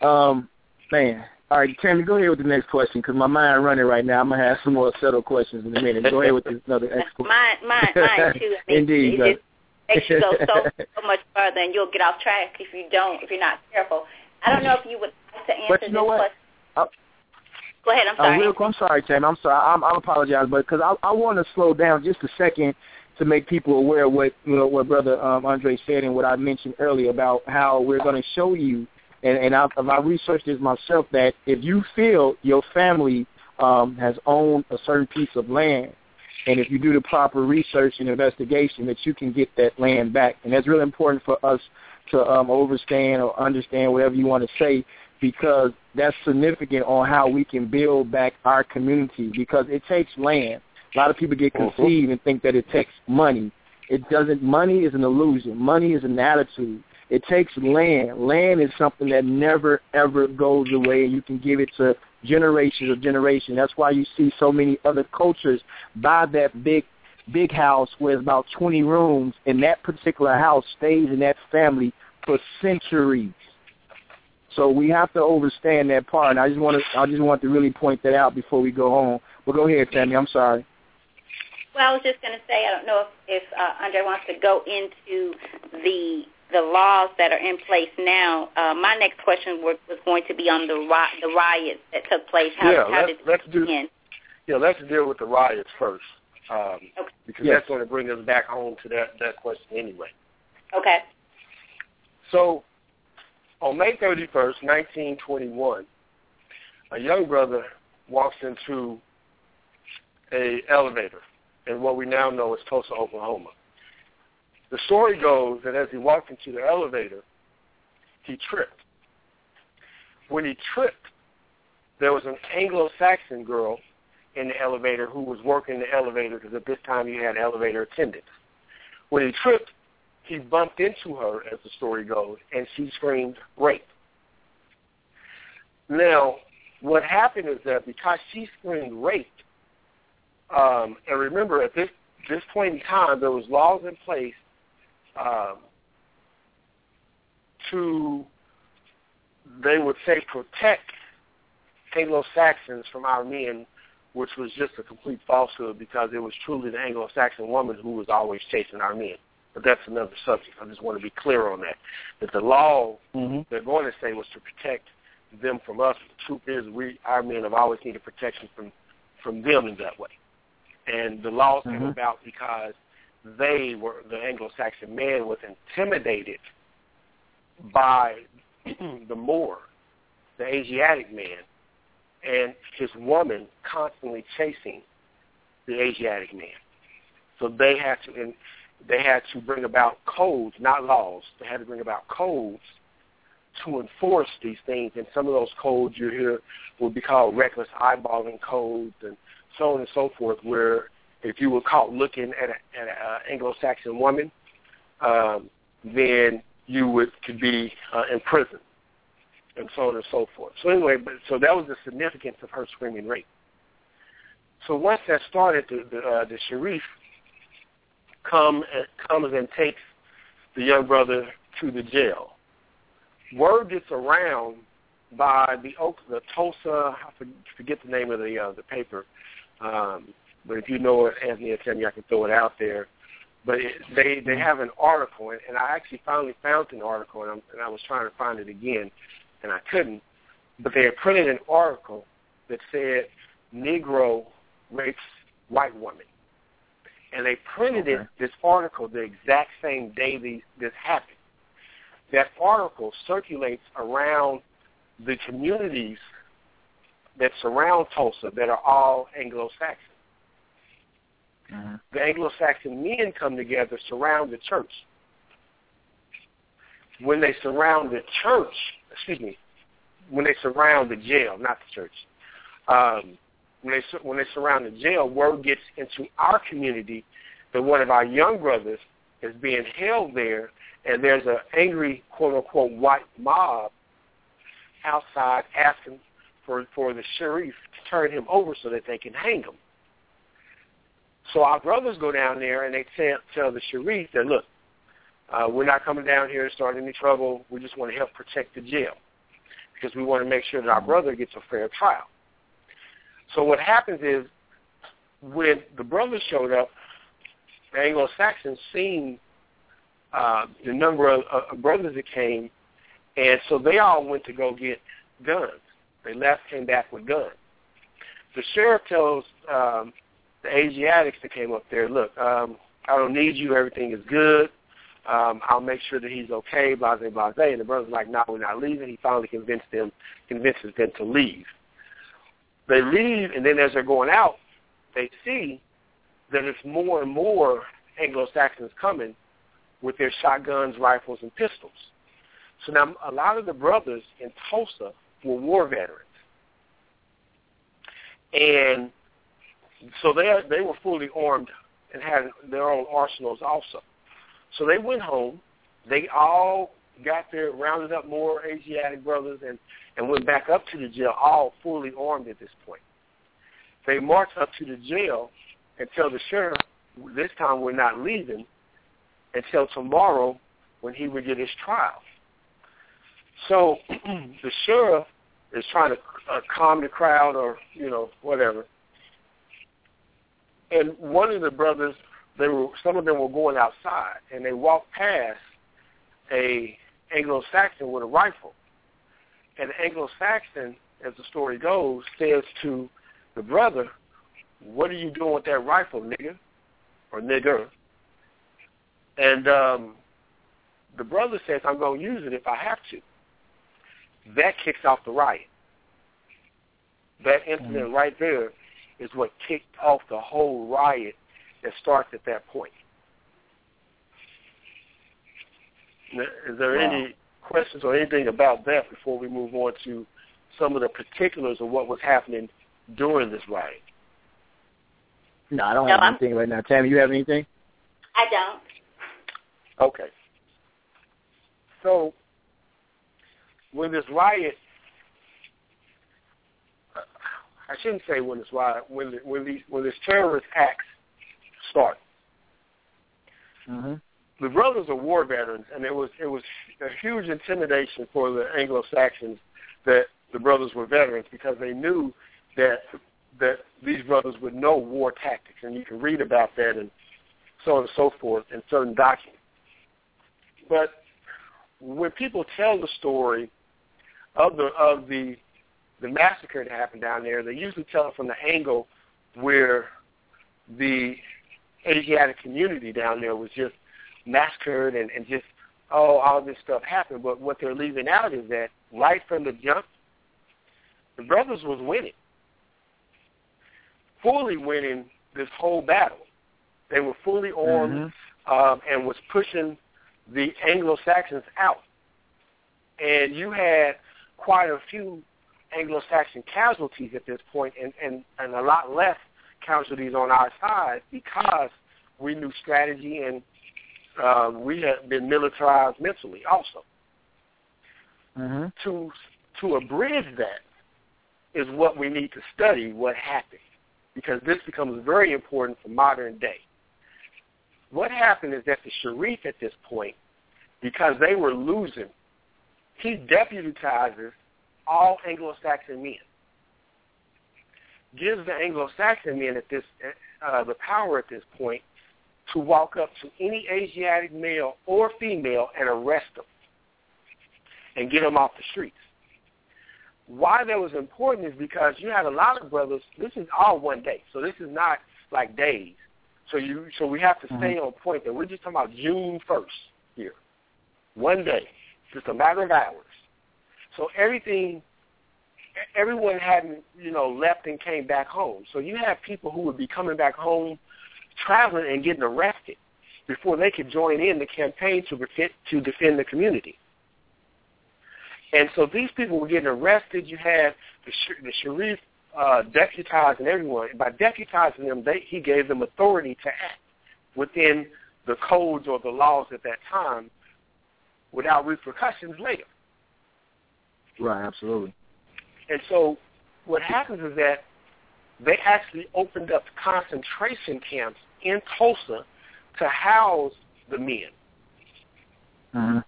Um, Man. All right, Tammy, go ahead with the next question because my mind running right now. I'm gonna have some more subtle questions in a minute. Go ahead with this another next question. Mine, mine, mine too. I mean, Indeed, it makes you go so so much further, and you'll get off track if you don't, if you're not careful. I don't know if you would like to answer But you know this what? question. Uh, Go ahead. I'm Uh, sorry. real, I'm sorry, Tammy. I'm sorry. I'm, I apologize, but because I, I want to slow down just a second to make people aware of what you know what Brother um, Andre said and what I mentioned earlier about how we're going to show you, and, and I, I researched this myself that if you feel your family um, has owned a certain piece of land, and if you do the proper research and investigation, that you can get that land back, and that's really important for us to um, overstand or understand whatever you want to say because that's significant on how we can build back our community because it takes land. A lot of people get Mhm. conceived and think that it takes money. It doesn't. Money is an illusion. Money is an attitude. It takes land. Land is something that never ever goes away. And you can give it to generations of generations. That's why you see so many other cultures buy that big big house it's about 20 rooms, and that particular house stays in that family for centuries. So we have to understand that part. And I just want to, I just want to really point that out before we go home. But go ahead, Tammy. I'm sorry. Well, I was just going to say, I don't know if, if uh, Andre wants to go into the the laws that are in place now. Uh, my next question was, was going to be on the ri- the riots that took place. How, Yeah, how let's- did let's do- Yeah, let's deal with the riots first, um, Okay. because Yes. that's going to bring us back home to that that question anyway. Okay. So, on May 31st, 1921, a young brother walks into a elevator in what we now know as Tulsa, Oklahoma. The story goes that as he walked into the elevator, he tripped. When he tripped, there was an Anglo-Saxon girl in the elevator who was working the elevator because at this time you had elevator attendants. When he tripped, he bumped into her, as the story goes, and she screamed rape. Now, what happened is that because she screamed rape, um, and remember at this this point in time there was laws in place um, to they would say protect Anglo-Saxons from our men, which was just a complete falsehood because it was truly the Anglo-Saxon woman who was always chasing our men. But that's another subject. I just want to be clear on that. That the law Mm-hmm. they're going to say was to protect them from us. The truth is, we our men have always needed protection from from them in that way. And the laws came Mhm. about because they were the Anglo-Saxon man was intimidated by the Moor, the Asiatic man, and his woman constantly chasing the Asiatic man. So they had to and they had to bring about codes, not laws. They had to bring about codes to enforce these things. And some of those codes you hear would be called reckless eyeballing codes and so on and so forth, where if you were caught looking at an uh, Anglo-Saxon woman, um, then you would could be uh, in prison and so on and so forth. So anyway, but so that was the significance of her screaming rape. So once that started, the the, uh, the sheriff come and, comes and takes the young brother to the jail. Word gets around by the the Tulsa. I forget the name of the uh, the paper, um, but if you know it, Anthony, or tell me I can throw it out there. But it, they they have an article, and, and I actually finally found an article, and, I'm, and I was trying to find it again, and I couldn't. But they had printed an article that said Negro rapes white woman, and they printed Okay. it this article the exact same day these, this happened. That article circulates around the communities that surround Tulsa that are all Anglo-Saxon. Mhm. The Anglo-Saxon men come together, surround the church. When they surround the church, excuse me, when they surround the jail, not the church, um, when they when they surround the jail, word gets into our community that one of our young brothers is being held there, and there's an angry quote unquote white mob outside asking for for the sheriff to turn him over so that they can hang him. So our brothers go down there and they tell, tell the sheriff that, look, uh, we're not coming down here to start any trouble. We just want to help protect the jail. because we want to make sure that our brother gets a fair trial. So what happens is when the brothers showed up, the Anglo-Saxons seen uh, the number of, of brothers that came, and so they all went to go get guns. They left, came back with guns. The sheriff tells um, the Asiatics that came up there, look, um, I don't need you. Everything is good. Um, I'll make sure that he's okay, blah, blah. And the brother's like, no, we're not leaving. He finally convinced them, convinces them to leave. They leave, and then as they're going out, they see that it's more and more Anglo-Saxons coming with their shotguns, rifles, and pistols. So now a lot of the brothers in Tulsa were war veterans. And so they they were fully armed and had their own arsenals also. So they went home. They all got there, rounded up more Asiatic brothers, and and went back up to the jail, all fully armed at this point. They marched up to the jail and tell the sheriff, this time we're not leaving until tomorrow when he would get his trial. So the sheriff is trying to uh, calm the crowd or, you know, whatever. And one of the brothers, they were some of them were going outside and they walked past a Anglo-Saxon with a rifle. And the Anglo-Saxon, as the story goes, says to the brother, what are you doing with that rifle, nigger? Or nigger? And um, the brother says, I'm going to use it if I have to. That kicks off the riot. That incident mm-hmm. right there is what kicked off the whole riot that starts at that point. Is there wow. any questions or anything about that before we move on to some of the particulars of what was happening during this riot? No, I don't no, have I'm... anything right now. Tammy, you have anything? I don't. Okay. So when this riot, I shouldn't say when this riot, when the, when these when this terrorist acts start. Mm-hmm. The brothers are war veterans, and it was it was a huge intimidation for the Anglo Saxons that the brothers were veterans because they knew that that these brothers would know war tactics, and you can read about that and so on and so forth in certain documents. But when people tell the story of the of the the massacre that happened down there, they usually tell it from the angle where the Asiatic community down there was just massacred and, and just oh all this stuff happened. But what they're leaving out is that right from the jump, the brothers was winning fully winning this whole battle. They were fully armed mm-hmm. um, and was pushing the Anglo-Saxons out. And you had quite a few Anglo-Saxon casualties at this point and, and, and a lot less casualties on our side because we knew strategy and um, we had been militarized mentally also. Mm-hmm. To to abridge that is what we need to study what happened because this becomes very important for modern day. What happened is that the sheriff at this point, because they were losing, he deputizes all Anglo-Saxon men, gives the Anglo-Saxon men at this uh, the power at this point to walk up to any Asiatic male or female and arrest them and get them off the streets why that was important is because you had a lot of brothers. This is all one day, so this is not like days. So you, so we have to stay mm-hmm. on point that we're just talking about June first here, one day, just a matter of hours. So everything, everyone hadn't, you know, left and came back home. So you have people who would be coming back home, traveling and getting arrested before they could join in the campaign to defend, to defend the community. And so these people were getting arrested. You had the, the sheriff uh, deputizing everyone. By deputizing them, they, he gave them authority to act within the codes or the laws at that time without repercussions later. Right, absolutely. And so what happens is that they actually opened up concentration camps in Tulsa to house the men. Mm-hmm.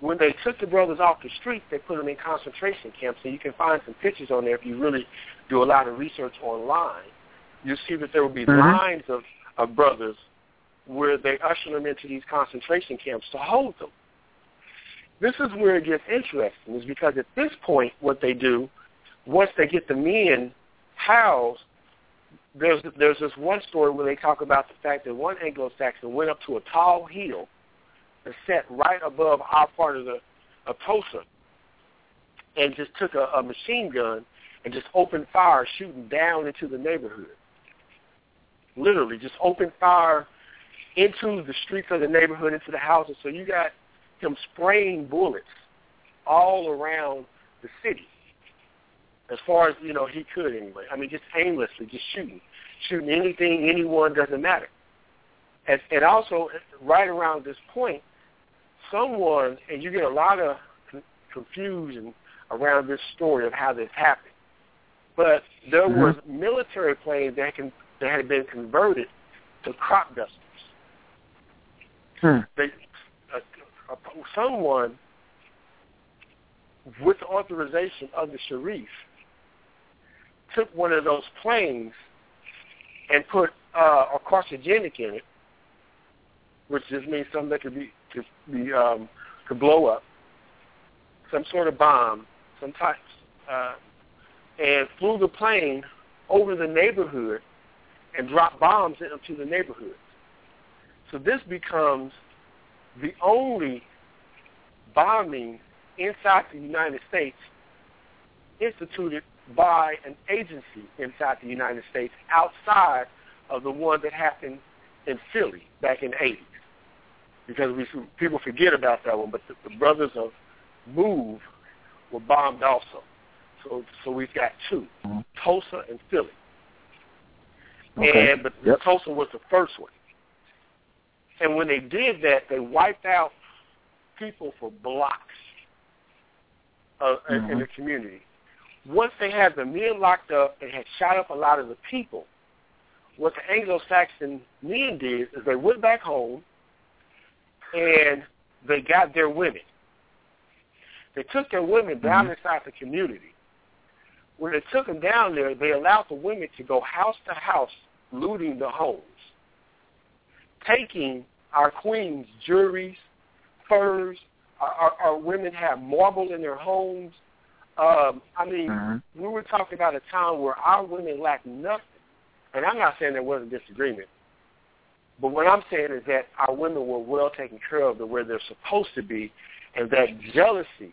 when they took the brothers off the street, they put them in concentration camps. And you can find some pictures on there if you really do a lot of research online. You'll see that there will be Mhm. lines of, of brothers where they usher them into these concentration camps to hold them. This is where it gets interesting, is because at this point, what they do, once they get the men housed, there's there's this one story where they talk about the fact that one Anglo-Saxon went up to a tall hill and sat right above our part of the of Tulsa, and just took a, a machine gun and just opened fire, shooting down into the neighborhood. Literally, just opened fire into the streets of the neighborhood, into the houses. So you got him spraying bullets all around the city, as far as you know he could anyway. I mean, just aimlessly, just shooting, shooting anything, anyone doesn't matter. And, and also, right around this point, someone and you get a lot of confusion around this story of how this happened. But there Mhm. was military planes that can that had been converted to crop dusters. Hmm. They, someone with authorization of the sheriff took one of those planes and put uh, a carcinogenic in it, which just means something that could be could be um, could blow up, some sort of bomb, some types, uh, and flew the plane over the neighborhood and dropped bombs into the neighborhood. So this becomes the only bombing inside the United States instituted by an agency inside the United States outside of the one that happened in Philly back in the 80s. Because we people forget about that one, but the, the brothers of Move were bombed also. So so we've got 2 Mhm. Tulsa and Philly. Okay. And but Yep. Tulsa was the first one. And when they did that, they wiped out people for blocks uh, in- in the community. Once they had the men locked up and had shot up a lot of the people, what the Anglo-Saxon men did is they went back home and they got their women. They took their women down Mhm. inside the community. When they took them down there, they allowed the women to go house to house looting the homes, taking our queens' jewelries, furs. Our, our, our women have marble in their homes. Um, I mean, Mhm. we were talking about a time where our women lacked nothing. And I'm not saying there wasn't disagreement. But what I'm saying is that our women were well taken care of to where they're supposed to be, and that jealousy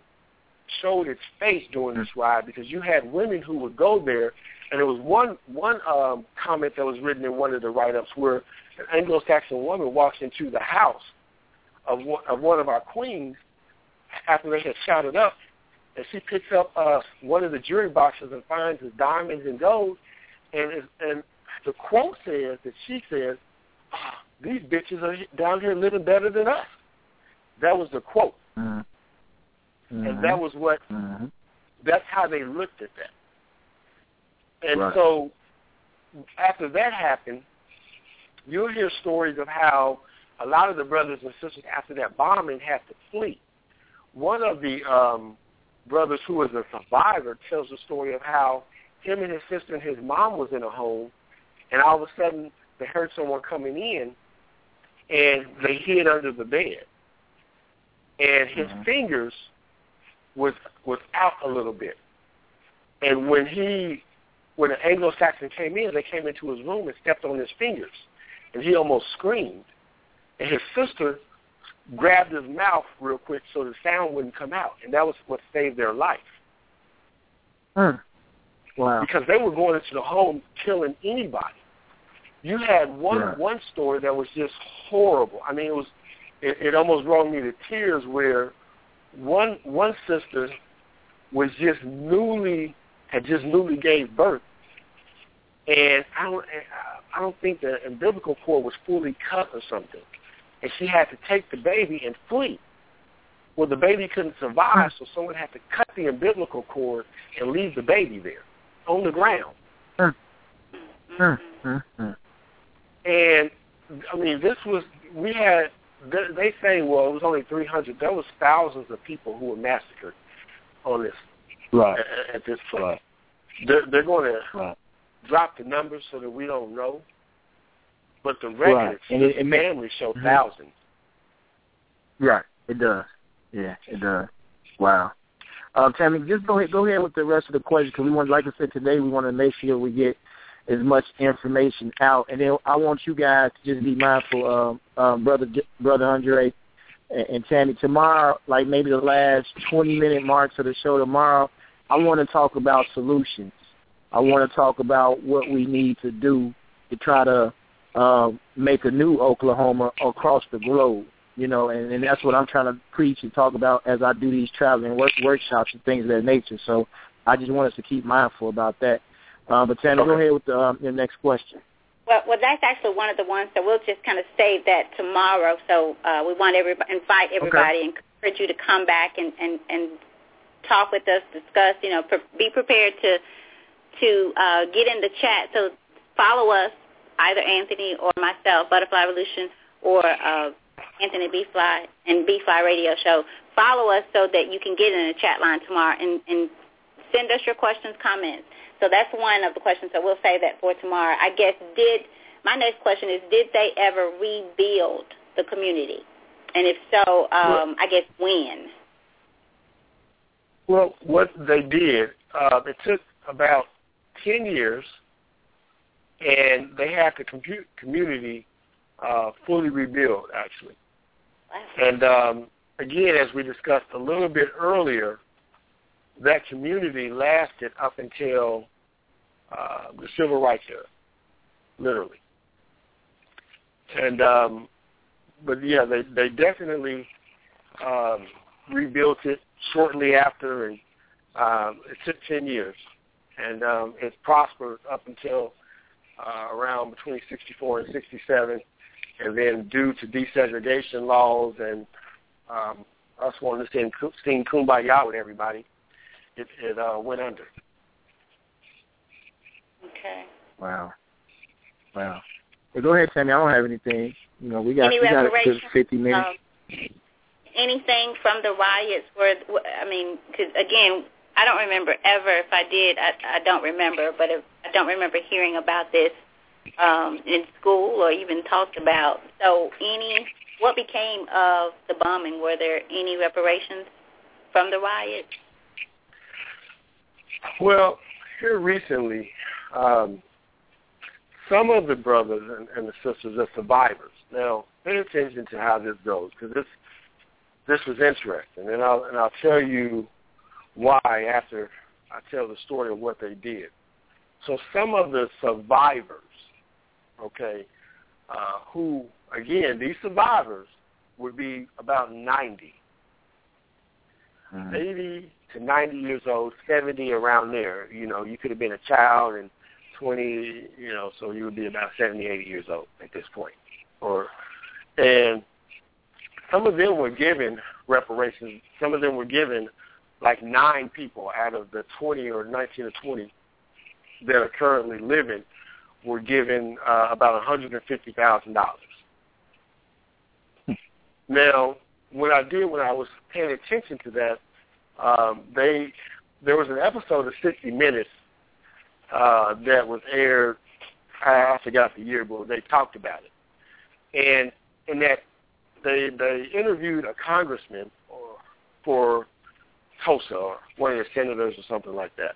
showed its face during this ride because you had women who would go there, and there was one one um, comment that was written in one of the write-ups where an Anglo-Saxon woman walks into the house of one, of one of our queens after they had shot it up, and she picks up uh, one of the jewelry boxes and finds the diamonds and gold, and is, and the quote says that she says, "Ah, "These bitches are down here living better than us." That was the quote, Mhm. and that was what Mhm. that's how they looked at that. And Right. so after that happened, you'll hear stories of how a lot of the brothers and sisters after that bombing had to flee. One of the um, brothers who was a survivor tells the story of how him and his sister and his mom was in a home, and all of a sudden they heard someone coming in, and they hid under the bed, and his Mhm. fingers was was out a little bit. And when he, when the Anglo-Saxon came in, they came into his room and stepped on his fingers, and he almost screamed. And his sister grabbed his mouth real quick so the sound wouldn't come out, and that was what saved their life Hmm. Wow. because they were going into the home killing anybody. You had one Right. one story that was just horrible. I mean, it was it, it almost brought me to tears. Where one one sister was just newly had just newly gave birth, and I don't I don't think the umbilical cord was fully cut or something, and she had to take the baby and flee. Well, the baby couldn't survive, so someone had to cut the umbilical cord and leave the baby there on the ground. And I mean, this was we had they, say, well, it was only 300. There was thousands of people who were massacred on this right. at, at this point. Right. They're, they're going to Right. Drop the numbers so that we don't know. But the records, And it- it families show Mhm. thousands. Right. It does. Yeah, it does. Wow. Um, Tammy, just go ahead, go ahead with the rest of the questions because we want, like I said today, we want to make sure we get as much information out, and then I want you guys to just be mindful, um, um, brother, brother Andre, and, and Tammy. Tomorrow, like maybe the last twenty minute marks of the show tomorrow, I want to talk about solutions. I want to talk about what we need to do to try to um, make a new Oklahoma across the globe you know, and, and that's what I'm trying to preach and talk about as I do these traveling work, workshops and things of that nature. So I just want us to keep mindful about that. Uh, but Tammy, go ahead with the, um, your next question. Well, well, that's actually one of the ones. So we'll just kind of save that tomorrow. So uh, we want everybody, invite everybody, and encourage you to come back and and and talk with us, discuss. You know, pre- be prepared to to uh, get in the chat. So follow us, either Anthony or myself, Butterfly Evolution, or uh, Anthony B Fly and B Fly Radio Show. Follow us so that you can get in the chat line tomorrow and, and send us your questions, comments. So that's one of the questions. So we'll save that for tomorrow. I guess did my next question is did they ever rebuild the community? And if so, um, I guess when? Well, what they did, uh, it took about 10 years, and they had the compu- community uh, fully rebuilt, actually. And um, again, as we discussed a little bit earlier, that community lasted up until uh, the civil rights era, literally. And um, but yeah, they they definitely um, rebuilt it shortly after, and um, it took ten years, and um, it prospered up until uh, around between '64 and '67, and then due to desegregation laws and um, us wanting to sing, sing "Kumbaya" with everybody, it, it uh, went under. Okay. Wow. Wow. Well, go ahead, Tammy. I don't have anything. You know, we got Any we got a good reparations? 50 minutes. Um, anything from the riots where I mean, because again, I don't remember ever. If I did, I, I don't remember. But if, I don't remember hearing about this um, in school or even talked about. So, any what became of the bombing? Were there any reparations from the riots? Well, here recently, um, some of the brothers and, and the sisters are survivors. Now, pay attention to how this goes because this this was interesting, and I'll and I'll tell you why after I tell the story of what they did. So, some of the survivors, okay, uh, who again these survivors would be about ninety. Mhm. 80 to 90 years old, 70 around there. You know, you could have been a child and 20, you know, so you would be about 70, 80 years old at this point. Or, and some of them were given reparations. Some of them were given like nine people out of the 20 or 19 or 20 that are currently living were given uh, about $150,000. Now, what I did when I was paying attention to that, um, they there was an episode of 60 Minutes uh, that was aired. I, I forgot the year, but they talked about it, and in that they they interviewed a congressman for Tulsa or one of the senators or something like that,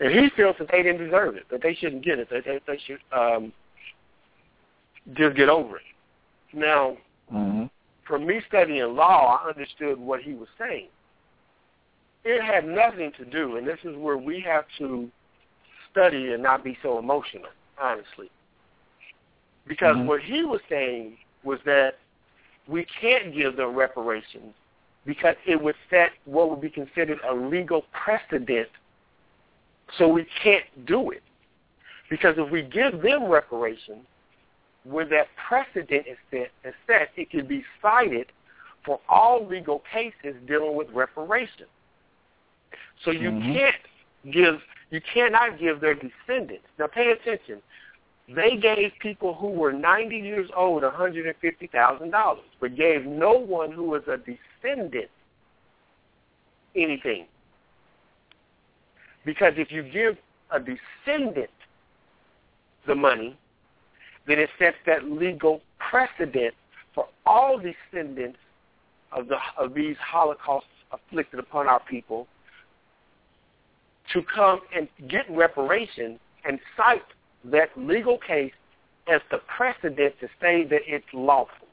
and he feels that they didn't deserve it, that they shouldn't get it, that they, they should um, just get over it. Now, Mhm. from me studying law, I understood what he was saying. It had nothing to do, and this is where we have to study and not be so emotional, honestly. Because Mhm. what he was saying was that we can't give them reparations because it would set what would be considered a legal precedent, so we can't do it. Because if we give them reparations, when that precedent is set, is set, it can be cited for all legal cases dealing with reparations. So you Mhm. can't give, you cannot give their descendants. Now pay attention. They gave people who were 90 years old $150,000, but gave no one who was a descendant anything. Because if you give a descendant the money, then it sets that legal precedent for all descendants of the of these holocausts afflicted upon our people to come and get reparations and cite that legal case as the precedent to say that it's lawful.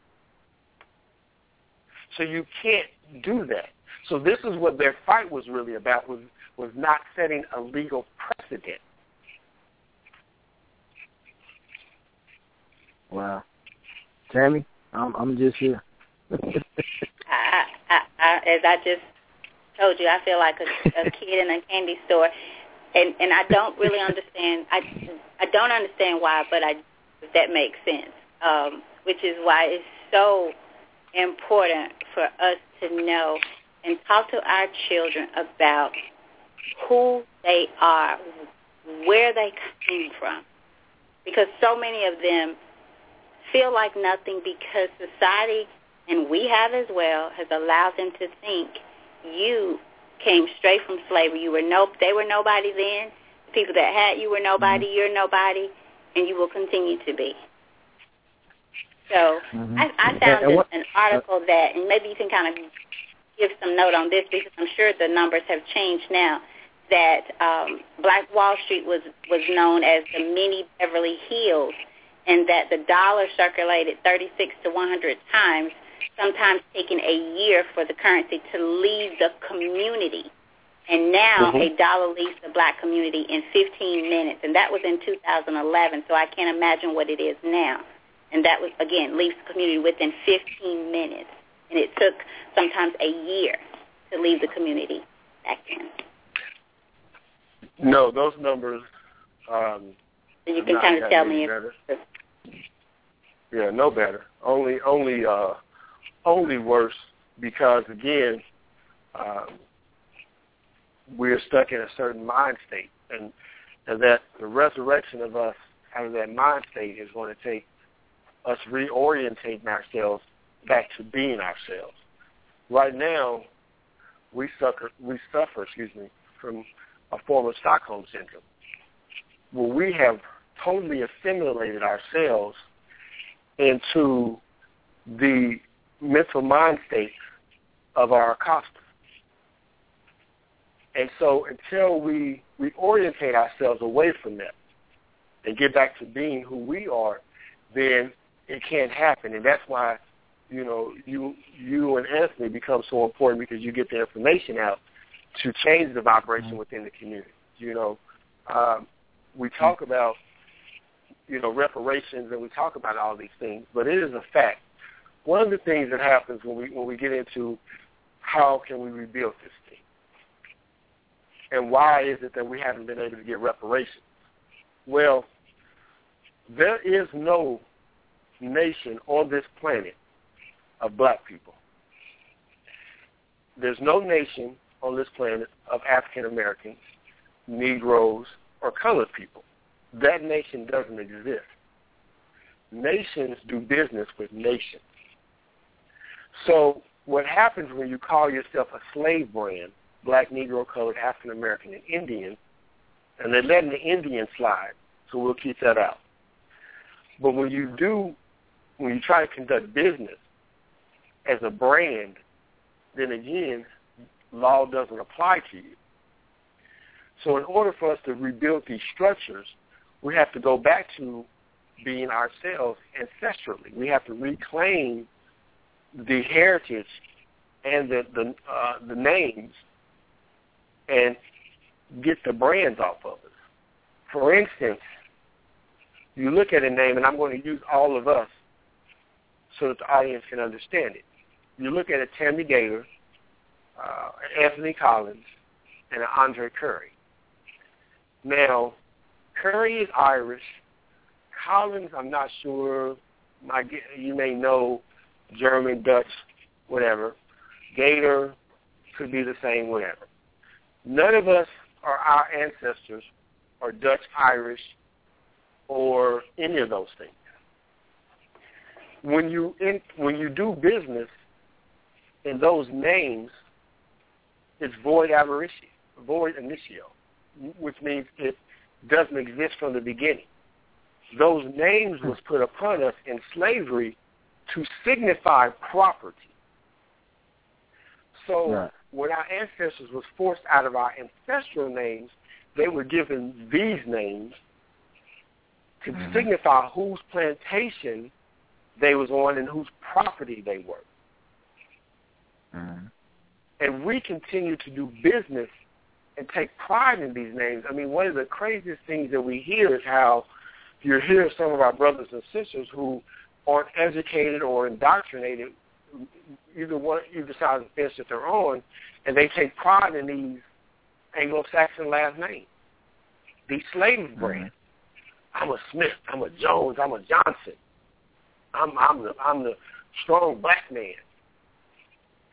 So you can't do that. So this is what their fight was really about was was not setting a legal precedent. Wow. Tammy, I'm I'm just here. I, I, I, as I just told you, I feel like a, a kid in a candy store, and and I don't really understand. I I don't understand why, but I if that makes sense. Um, which is why it's so important for us to know and talk to our children about who they are, where they came from, because so many of them feel like nothing because society and we have as well has allowed them to think you came straight from slavery. You were no, they were nobody then. The people that had you were nobody. Mm-hmm. You're nobody, and you will continue to be. So mm-hmm. I, I found and, and an article that, and maybe you can kind of give some note on this because I'm sure the numbers have changed now. That um, Black Wall Street was was known as the mini Beverly Hills, and that the dollar circulated 36 to 100 times sometimes taking a year for the currency to leave the community. And now mm-hmm. a dollar leaves the black community in 15 minutes. And that was in 2011, so I can't imagine what it is now. And that was, again, leaves the community within 15 minutes. And it took sometimes a year to leave the community back then. No, those numbers. Um, you can kind of tell me. If, yeah, no better. Only, only uh, only worse because again, um, we're stuck in a certain mind state, and and that the resurrection of us out of that mind state is going to take us reorientating ourselves back to being ourselves. Right now, we suffer we suffer, excuse me, from a form of Stockholm syndrome, where we have totally assimilated ourselves into the mental mind state of our accoster. And so until we reorientate ourselves away from that and get back to being who we are, then it can't happen. And that's why, you know, you you and Anthony become so important because you get the information out to change the vibration mm-hmm. within the community. You know, um, we talk about, you know, reparations and we talk about all these things, but it is a fact one of the things that happens when we when we get into how can we rebuild this thing, and why is it that we haven't been able to get reparations? Well, there is no nation on this planet of black people. There's no nation on this planet of African Americans, Negroes, or colored people. That nation doesn't exist. Nations do business with nations. So what happens when you call yourself a slave brand, black, Negro, colored, African American, and Indian, and they're letting the Indian slide, so we'll keep that out. But when you do, when you try to conduct business as a brand, then again, law doesn't apply to you. So in order for us to rebuild these structures, we have to go back to being ourselves ancestrally. We have to reclaim the heritage and the the, uh, the names and get the brands off of it. For instance, you look at a name, and I'm going to use all of us so that the audience can understand it. You look at a Tammy Gator, uh, Anthony Collins, and an Andre Curry. Now, Curry is Irish. Collins, I'm not sure. My, you may know German, Dutch, whatever. Gator could be the same, whatever. None of us are our ancestors are Dutch, Irish, or any of those things. When you in, when you do business in those names, it's void ab initio, void initio, which means it doesn't exist from the beginning. Those names was put upon us in slavery to signify property. So Right. when our ancestors was forced out of our ancestral names, they were given these names to Mhm. signify whose plantation they was on and whose property they were. Mhm. And we continue to do business and take pride in these names. I mean, one of the craziest things that we hear is how you hear some of our brothers and sisters who aren't educated or indoctrinated, either one, either side of the fence that they're on, and they take pride in these Anglo-Saxon last names, these slave brands. I'm a Smith. I'm a Jones. I'm a Johnson. I'm I'm the I'm the strong black man.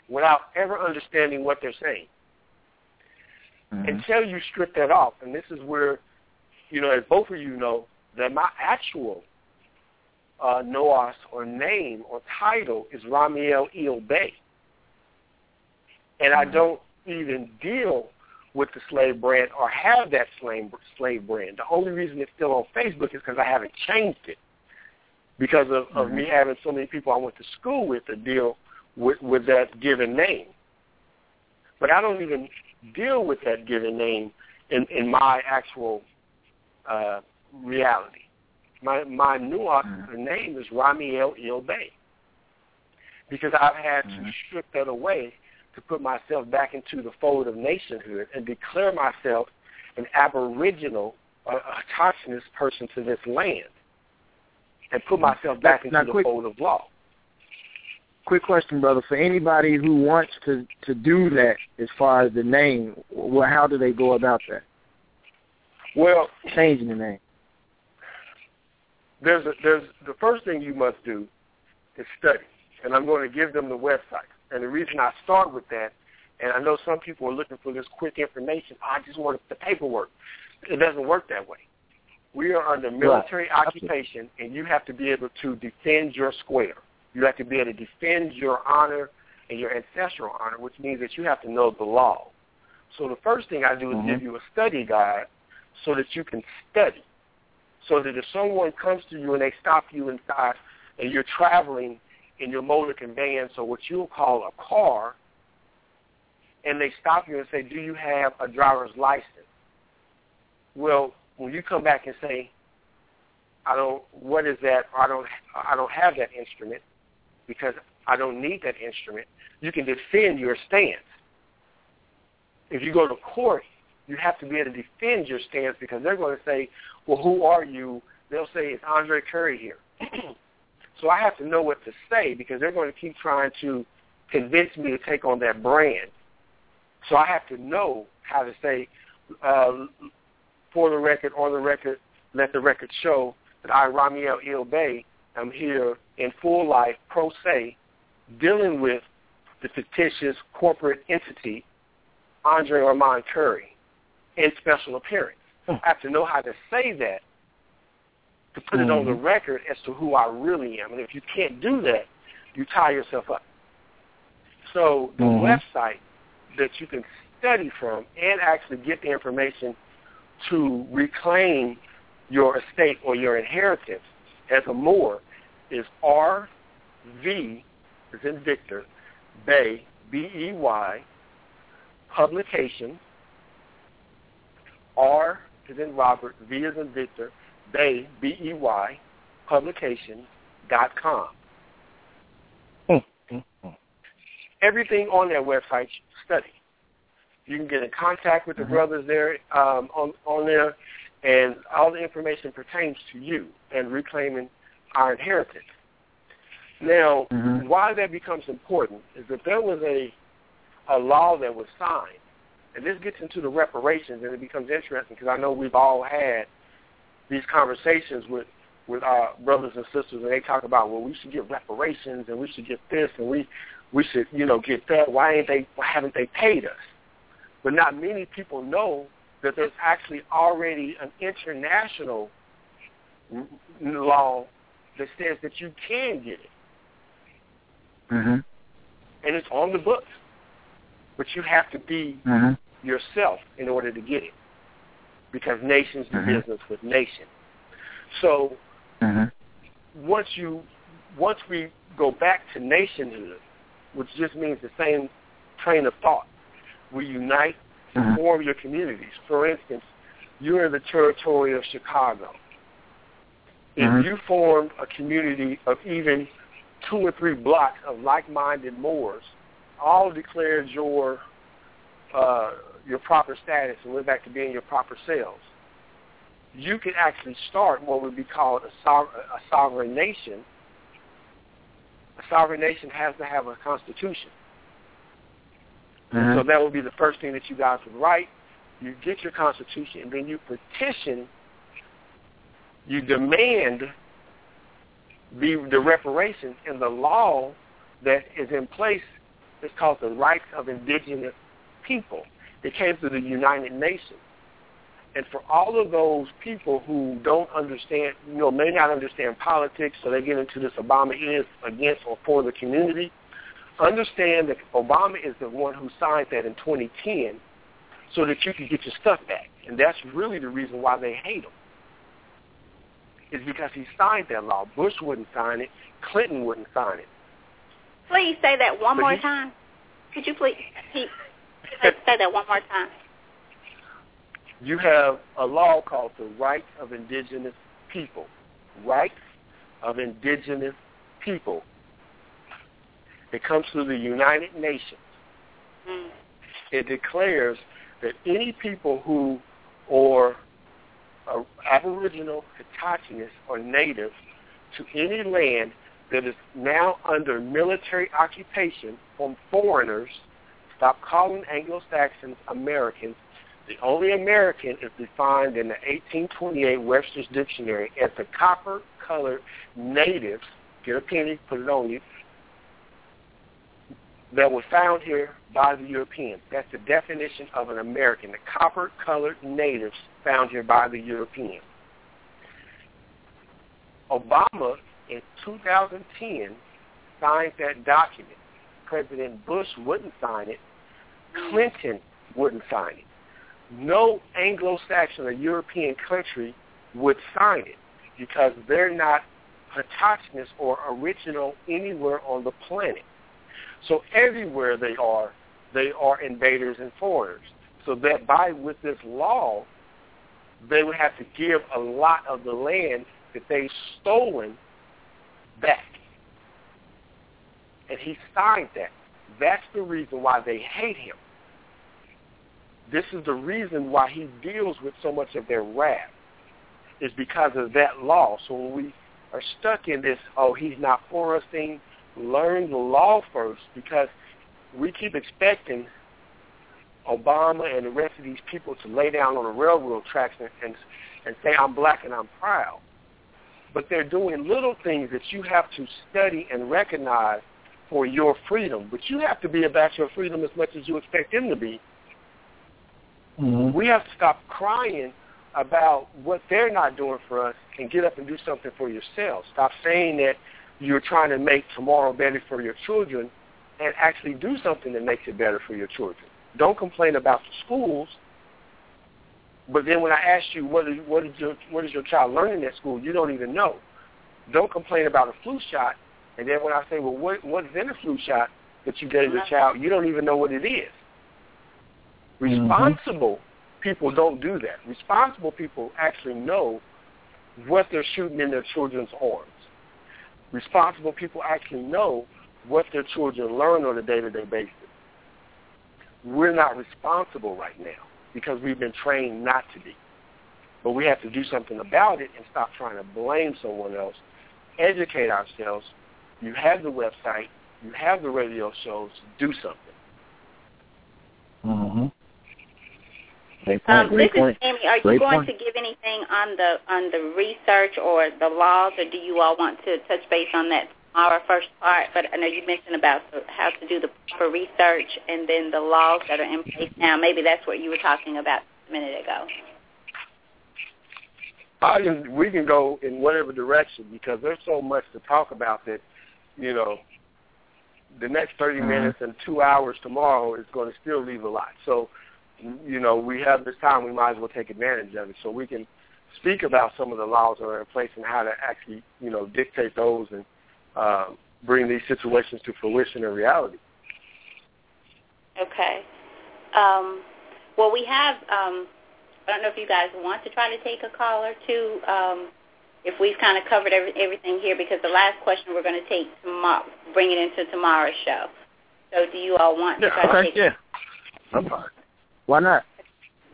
Without ever understanding what they're saying, Mhm. until you strip that off, and this is where, you know, as both of you know, that my actual uh, noas or name or title is Ramiel Il Bey, and I Mhm. don't even deal with the slave brand or have that slave slave brand. The only reason it's still on Facebook is because I haven't changed it because of, of me Mhm. having so many people I went to school with to deal with with that given name. But I don't even deal with that given name in in my actual uh, reality. My my nuance Mhm. name is Ramiel Il Bey because I've had to Mhm. strip that away to put myself back into the fold of nationhood and declare myself an aboriginal, uh, autochthonous person to this land, and put myself back into Now, the quick- fold of law. Quick question, brother. For anybody who wants to to do that, as far as the name, well, how do they go about that? Well, Changing the name. there's a, there's the first thing you must do is study, and I'm going to give them the website. And the reason I start with that, and I know some people are looking for this quick information. I just want the paperwork. It doesn't work that way. We are under military occupation, and you have to be able to defend your square. You have to be able to defend your honor and your ancestral honor, which means that you have to know the law. So the first thing I do is Mhm. give you a study guide so that you can study. So that if someone comes to you and they stop you inside and you're traveling in your motor conveyance or what you'll call a car, and they stop you and say, do you have a driver's license? Well, when you come back and say, I don't, what is that? I don't, I don't have that instrument because I don't need that instrument. You can defend your stance. If you go to court, you have to be able to defend your stance because they're going to say, well, who are you? They'll say, it's Andre Curry here. so I have to know what to say because they're going to keep trying to convince me to take on that brand. So I have to know how to say, uh, for the record, on the record, let the record show that I, Ramiel Il Bey, am here in full life, pro se, dealing with the fictitious corporate entity, Andre Armand Curry, in special appearance. I have to know how to say that to put it on the record as to who I really am. And if you can't do that, you tie yourself up. So the Mhm. website that you can study from and actually get the information to reclaim your estate or your inheritance as a Moor is RV, is in Victor, Bey, B-E-Y, publication, R is in Robert, V is in Victor, Bey, B-E-Y, publication dot com. Hmm, hmm, hmm. Everything on that website you study. You can get in contact with the Mhm. brothers there um, on on there, and all the information pertains to you and reclaiming our inheritance. Now, Mhm. why that becomes important is that there was a a law that was signed, and this gets into the reparations, and it becomes interesting because I know we've all had these conversations with with our brothers and sisters, and they talk about well, we should get reparations, and we should get this, and we we should you know get that. Why ain't they? Why haven't they paid us? But not many people know that there's actually already an international law that says that you can get it. Mm-hmm. And it's on the books. But you have to be Mm-hmm. yourself in order to get it. Because nations do Mhm. business with nation. So Mm-hmm. once you once we go back to nationhood, which just means the same train of thought, we unite to Mhm. form your communities. For instance, you're in the territory of Chicago. If Mhm. you form a community of even two or three blocks of like-minded Moors, all declared your uh, your proper status and went back to being your proper selves, you could actually start what would be called a, sov- a sovereign nation. A sovereign nation has to have a constitution. Mm-hmm. So that would be the first thing that you guys would write. You get your constitution, and then you petition, you demand the, the reparations and the law that is in place is called the Rights of Indigenous People. It came through the United Nations. And for all of those people who don't understand, you know, may not understand politics, so they get into this Obama is against or for the community, understand that Obama is the one who signed that in 2010 so that you can get your stuff back. And that's really the reason why they hate him. Is because he signed that law. Bush wouldn't sign it. Clinton wouldn't sign it. Please say that one more he- time. Could you please say that one more time? You have a law called the Rights of Indigenous People. Rights of Indigenous People. It comes through the United Nations. Mm. it declares that any people who are uh, aboriginal, indigenous, or native to any land that is now under military occupation from foreigners, stop calling Anglo-Saxons Americans. The only American is defined in the 1828 Webster's Dictionary as the copper-colored natives, get a penny, put it on you, that were found here by the Europeans. That's the definition of an American, the copper-colored natives found here by the Europeans. Obama in 2010 signed that document. President Bush wouldn't sign it. Clinton wouldn't sign it. No Anglo-Saxon or European country would sign it because they're not autochthonous or original anywhere on the planet. So everywhere they are, they are invaders and foreigners. So that by with this law, they would have to give a lot of the land that they've stolen back. And he signed that. That's the reason why they hate him. This is the reason why he deals with so much of their wrath, is because of that law. So when we are stuck in this, oh, he's not for us thing, learn the law first because we keep expecting Obama and the rest of these people to lay down on the railroad tracks and, and, and say, I'm black and I'm proud. But they're doing little things that you have to study and recognize for your freedom. But you have to be about your freedom as much as you expect them to be. Mm-hmm. We have to stop crying about what they're not doing for us and get up and do something for yourselves. Stop saying that you're trying to make tomorrow better for your children and actually do something that makes it better for your children. Don't complain about the schools, but then when I ask you what is, what is your what is your child learning at school, you don't even know. Don't complain about a flu shot, and then when I say, well, what what is in a flu shot that you gave your mm-hmm. child, you don't even know what it is. Mm-hmm. Responsible people don't do that. Responsible people actually know what they're shooting in their children's arms. Responsible people actually know what their children learn on a day-to-day basis. We're not responsible right now because we've been trained not to be. But we have to do something about it and stop trying to blame someone else. Educate ourselves. You have the website. You have the radio shows. Do something. Mm-hmm. Great point. Um, this great point. is Amy. Are you going point. to give anything on the on the research or the laws, or do you all want to touch base on that our first part? But I know you mentioned about the, how to do the proper research and then the laws that are in place now. Maybe that's what you were talking about a minute ago. I can, we can go in whatever direction because there's so much to talk about that, you know, the next 30 Mhm. minutes and two hours tomorrow is going to still leave a lot. So, you know, we have this time, we might as well take advantage of it so we can speak about some of the laws that are in place and how to actually, you know, dictate those and uh, bring these situations to fruition and reality. Okay. Um, well, we have. Um, I don't know if you guys want to try to take a call or two. Um, if we've kind of covered every, everything here, because the last question we're going to take tomorrow, bring it into tomorrow's show. So, do you all want to try to Okay, take? yeah. I'm fine. Why not?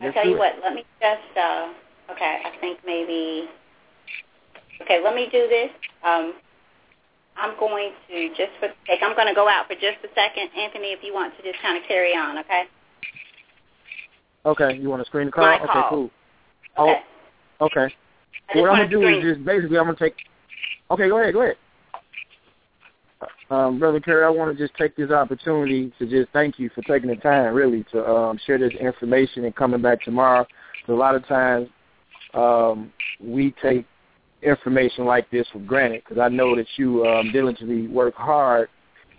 I tell you what. Let me just. Uh, okay, I think maybe. Okay, let me do this. Um, I'm going to just for the sake. I'm going to go out for just a second, Anthony. If you want to just kind of carry on, okay? Okay, you want to screen the call? My Okay, call. cool. Okay. Oh, okay. I just what I'm gonna to do is just basically I'm gonna take. Okay, go ahead, go ahead. Um, Brother Kerry, I want to just take this opportunity to just thank you for taking the time, really, to um, share this information and coming back tomorrow. A lot of times um, we take information like this for granted because I know that you um, diligently work hard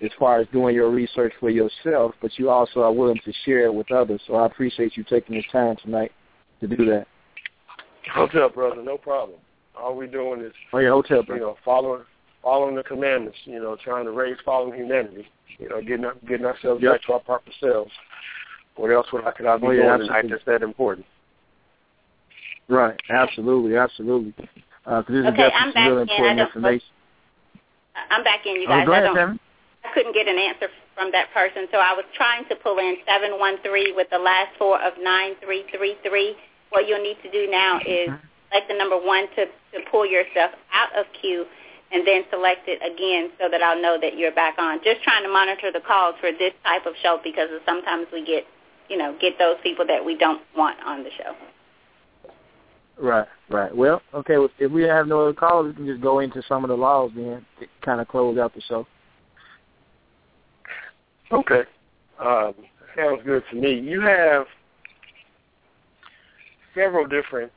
as far as doing your research for yourself, but you also are willing to share it with others. So I appreciate you taking the time tonight to do that. Hotep brother, no problem. All we're doing is, Oh, yeah, hotep, you know, following following the commandments. You know, trying to raise fallen humanity. You know, getting up, getting ourselves Yep. back to our proper selves. What else would I could I be Oh, yeah, doing tonight absolutely. that's that important? Right, absolutely, absolutely. Because this is Okay, definitely I'm some real back in. I important don't- information. I'm back in, you Oh, guys. go I ahead, don't. Tammy. I couldn't get an answer from that person, so I was trying to pull in 713 with the last four of 9333. What you'll need to do now is Mm-hmm. select the number one to, to pull yourself out of queue and then select it again so that I'll know that you're back on. Just trying to monitor the calls for this type of show because sometimes we get, you know, get those people that we don't want on the show. Right, right. Well, okay, well, if we have no other calls, we can just go into some of the laws then to kind of close out the show. Okay. Um, sounds good to me. You have several different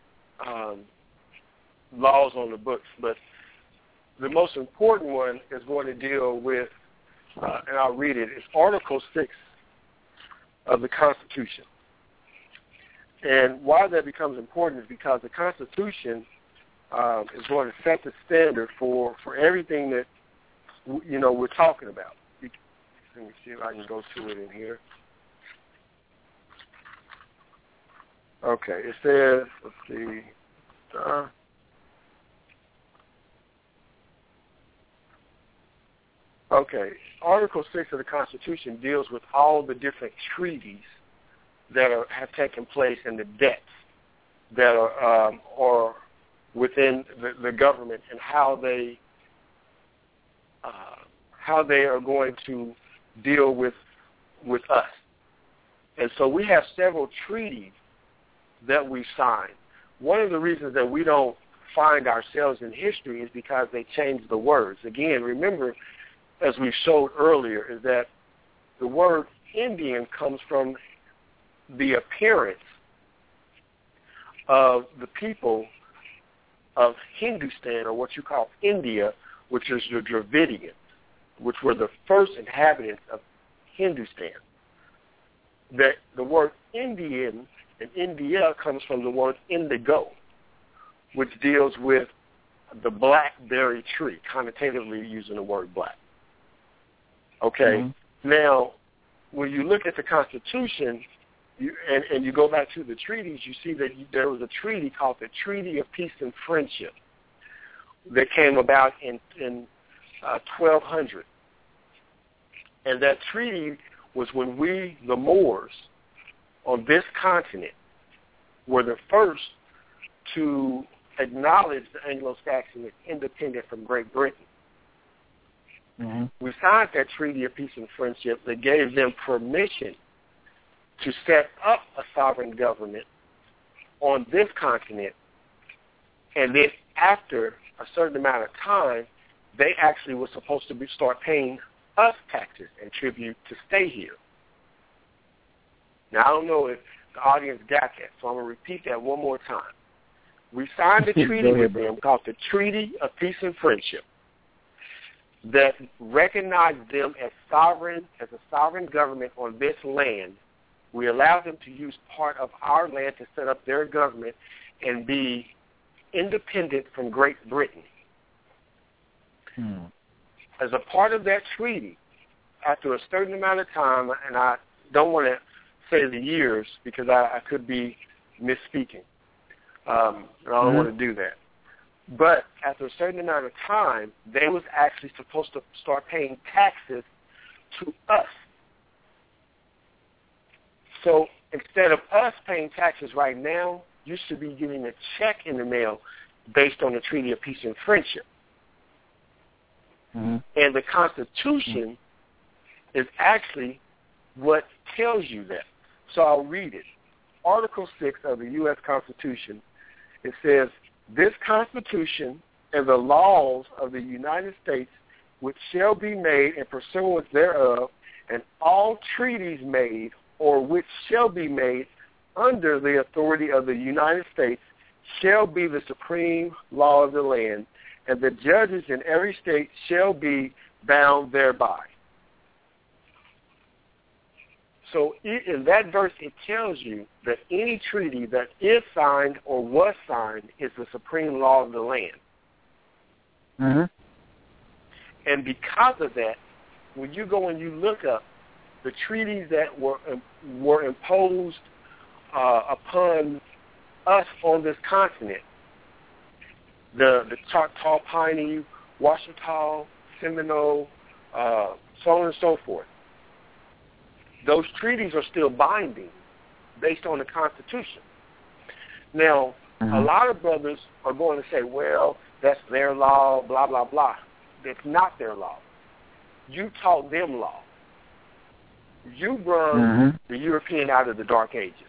um, laws on the books, but the most important one is going to deal with, uh, and I'll read it, it's Article 6 of the Constitution. And why that becomes important is because the Constitution um, is going to set the standard for, for everything that, you know, we're talking about. Let me see if I can go to it in here. Okay, it says, let's see, uh, okay, Article 6 of the Constitution deals with all the different treaties that are, have taken place and the debts that are, um, are within the, the government and how they uh, how they are going to deal with with us. And so we have several treaties that we signed. One of the reasons that we don't find ourselves in history is because they changed the words. Again, remember, as we showed earlier, is that the word Indian comes from the appearance of the people of Hindustan, or what you call India, which is the Dravidians, which were the first inhabitants of Hindustan. That the word Indian and India comes from the word indigo, which deals with the blackberry tree, connotatively using the word black. Okay. Now, when you look at the Constitution, you, and, and you go back to the treaties, you see that you, there was a treaty called the Treaty of Peace and Friendship that came about in, in uh, 1200. And that treaty was when we, the Moors, on this continent, were the first to acknowledge the Anglo-Saxon as independent from Great Britain. Mm-hmm. We signed that Treaty of Peace and Friendship that gave them permission to set up a sovereign government on this continent, and then after a certain amount of time, they actually were supposed to be, start paying us taxes and tribute to stay here. Now, I don't know if the audience got that, so I'm going to repeat that one more time. We signed a treaty with them called the Treaty of Peace and Friendship that recognized them as sovereign, as a sovereign government on this land. We allowed them to use part of our land to set up their government and be independent from Great Britain. Hmm. As a part of that treaty, after a certain amount of time, and I don't want to say the years because I, I could be misspeaking. Um, and I don't Mhm. want to do that. But after a certain amount of time, they was actually supposed to start paying taxes to us. So instead of us paying taxes right now, you should be getting a check in the mail based on the Treaty of Peace and Friendship. hmm And the Constitution is actually what tells you that. So I'll read it. Article 6 of the U.S. Constitution, it says, this Constitution and the laws of the United States which shall be made in pursuance thereof, and all treaties made or which shall be made under the authority of the United States shall be the supreme law of the land, and the judges in every state shall be bound thereby. So in that verse, it tells you that any treaty that is signed or was signed is the supreme law of the land. hmm And because of that, when you go and you look up the treaties that were were imposed uh, upon us on this continent, the the Choctaw Piney, Washita, Seminole, uh, so on and so forth. Those treaties are still binding based on the Constitution. Now, a Mhm. lot of brothers are going to say, well, that's their law, blah, blah, blah. That's not their law. You taught them law. You brought Mhm. the European out of the Dark Ages.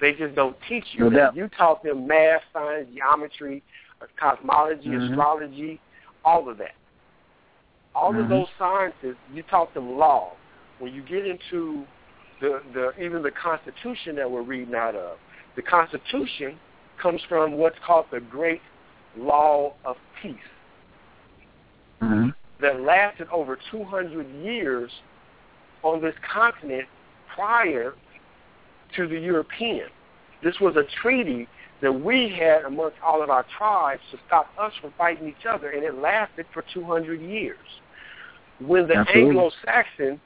They just don't teach you No that. You taught them math, science, geometry, uh, cosmology, Mhm. astrology, all of that. All of Mhm. those sciences, you taught them law. When you get into the, the even the Constitution that we're reading out of, the Constitution comes from what's called the Great Law of Peace Mhm. that lasted over 200 years on this continent prior to the European. This was a treaty that we had amongst all of our tribes to stop us from fighting each other, and it lasted for 200 years. When the Absolutely. Anglo-Saxon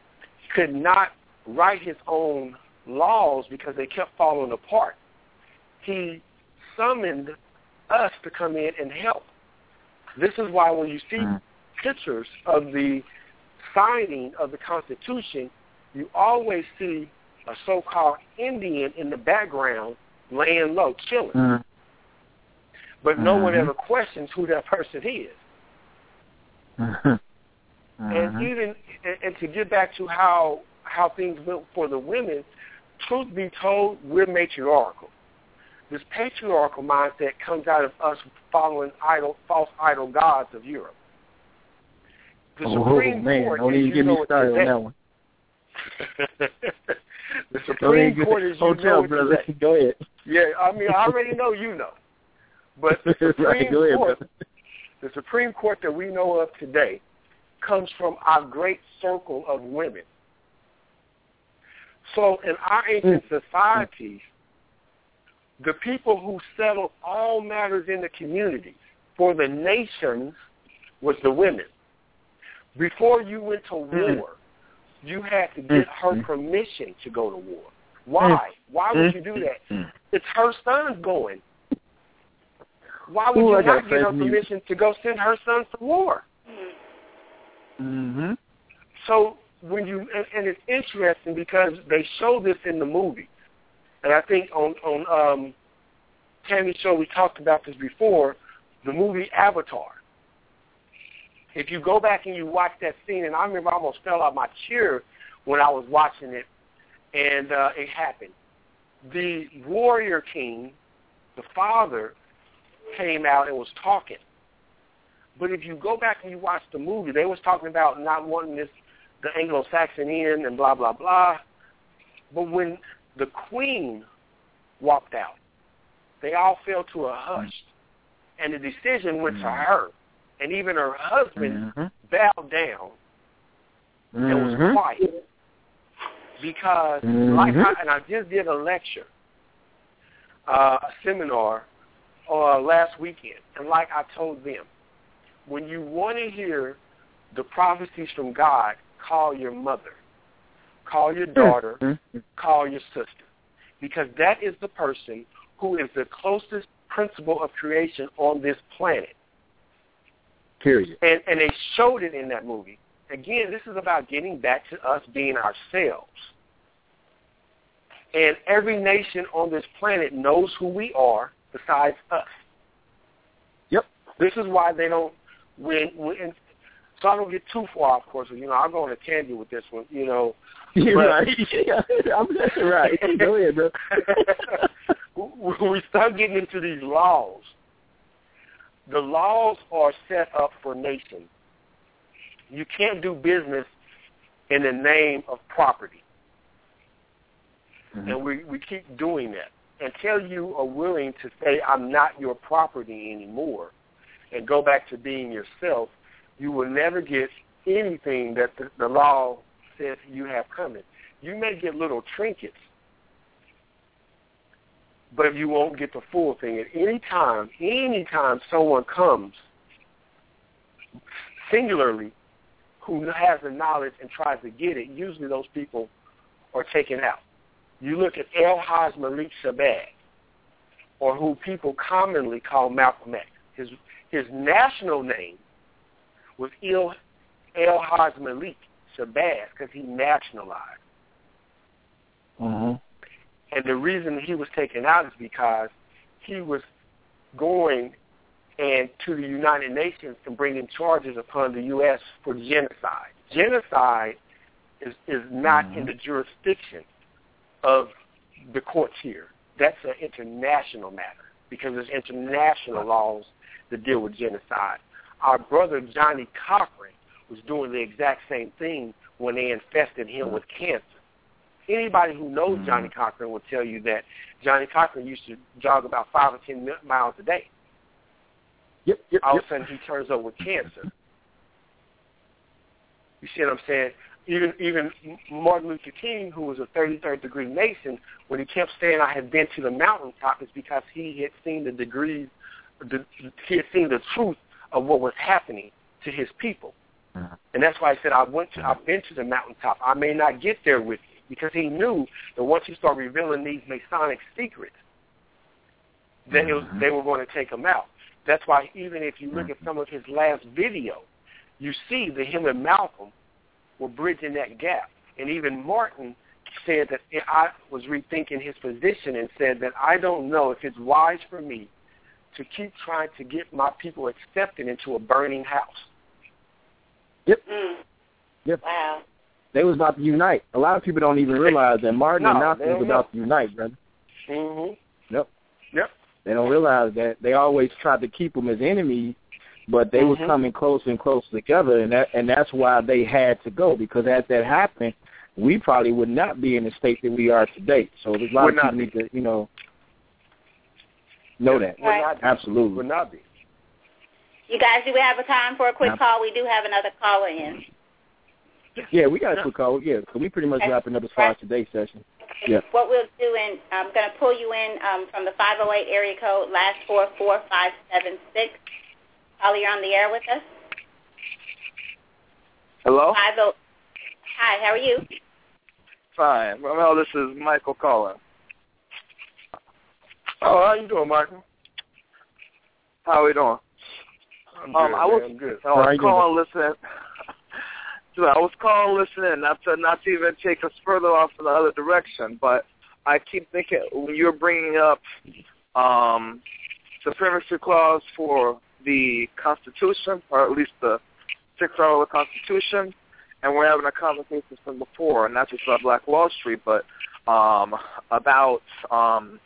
could not write his own laws because they kept falling apart, he summoned us to come in and help. This is why when you see Mhm. pictures of the signing of the Constitution, you always see a so-called Indian in the background laying low, chilling. Mhm. But no one Mhm. ever questions who that person is. Mhm. And even and, and to get back to how how things went for the women, truth be told, we're matriarchal. This patriarchal mindset comes out of us following idol, false idol gods of Europe. The Oh Supreme man, Court, don't even you get me started on that one. the Supreme Court, you hotep, know brother. today. Go ahead. Yeah, I mean, I already know you know. But the Supreme right, go ahead, Court, brother. the Supreme Court that we know of today comes from our great circle of women. So in our ancient societies, the people who settled all matters in the community for the nations was the women. Before you went to Mm. war, you had to get her Mm. permission to go to war. Why? Why would you do that? It's her son's going. Why would you not get her permission to go send her son to war? Mhm. So when you and, and it's interesting because they show this in the movie, and I think on on um, Tammy's show we talked about this before, the movie Avatar. If you go back and you watch that scene, and I remember I almost fell out my chair when I was watching it, and uh, it happened. The warrior king, the father, came out and was talking. But if you go back and you watch the movie, they was talking about not wanting this the Anglo-Saxon in and blah blah blah. But when the queen walked out, they all fell to a hush and the decision went Mm-hmm. to her, and even her husband Mhm. bowed down and was Mhm. quiet because, like, Mhm. I, and I just did a lecture, uh, a seminar uh, last weekend, and like I told them, when you want to hear the prophecies from God, call your mother, call your daughter, Mhm. call your sister, because that is the person who is the closest principle of creation on this planet. Period. And and they showed it in that movie. Again, this is about getting back to us being ourselves. And every nation on this planet knows who we are besides us. Yep. This is why they don't when when so I don't get too far of course, you know, I'll go on a tangent with this one, you know. You're But- right. I'm right. Go ahead, bro. when we start getting into these laws, the laws are set up for nations. You can't do business in the name of property. Mm-hmm. And we, we keep doing that. Until you are willing to say, I'm not your property anymore, and go back to being yourself, you will never get anything that the, the law says you have coming. You may get little trinkets, but you won't get the full thing. At any time, any time someone comes singularly who has the knowledge and tries to get it, usually those people are taken out. You look at El Haj Malik Shabazz, or who people commonly call Malcolm X. His his national name was El El Haj Malik Shabazz because he nationalized. Mhm. And the reason he was taken out is because he was going and to the United Nations and bringing charges upon the U.S. for genocide. Genocide is is not in the jurisdiction of the courts here. That's an international matter because there's international laws that deal with genocide. Our brother Johnnie Cochran was doing the exact same thing when they infested him with cancer. Anybody who knows hmm. Johnnie Cochran will tell you that Johnnie Cochran used to jog about five or ten miles a day. Yep, yep, All of a sudden, he turns up with cancer. You see what I'm saying? Even even Martin Luther King, who was a 33rd degree Mason, when he kept saying I had been to the mountaintop, is because he had seen the degrees, the, he had seen the truth of what was happening to his people. Mm-hmm. And that's why he said I went to, I've been to the mountaintop. I may not get there with you because he knew that once you start revealing these Masonic secrets, that was, mm-hmm. they were going to take him out. That's why even if you look at mm-hmm. some of his last video, you see that him and Malcolm were bridging that gap. And even Martin said that I was rethinking his position and said that I don't know if it's wise for me to keep trying to get my people accepted into a burning house. Mm. Yep. Wow. They was about to unite. A lot of people don't even realize that Martin and No, Malcolm was about to unite, brother. Mm-hmm. Yep. Yep. They don't realize that they always tried to keep them as enemies, but they were Mhm. coming closer and closer together, and that and that's why they had to go because as that happened, we probably would not be in the state that we are today. So there's a lot Would of people need to, you know, know that. Would not be. Absolutely. Would not be. You guys, do we have a time for a quick call? We do have another caller in. Yeah, we got a quick call. Yeah, so we pretty much Okay. wrapping up as far as today's session. Yeah. What we'll do, and I'm going to pull you in um, from the 508 area code, last four four five seven six. Caller, you're on the air with us. Hello? 50. Hi, how are you? Fine. Well, this is Michael calling. Oh, how you doing, Michael? How are we doing? I'm Um, good, I was- man. Good. I was calling, listening. So I was calling, listening, not to not to even take us further off in the other direction, but I keep thinking when you're bringing up um, supremacy clause for the Constitution, or at least the Sixth Article of the Constitution, and we're having a conversation from before, and not just about Black Wall Street, but um, about um,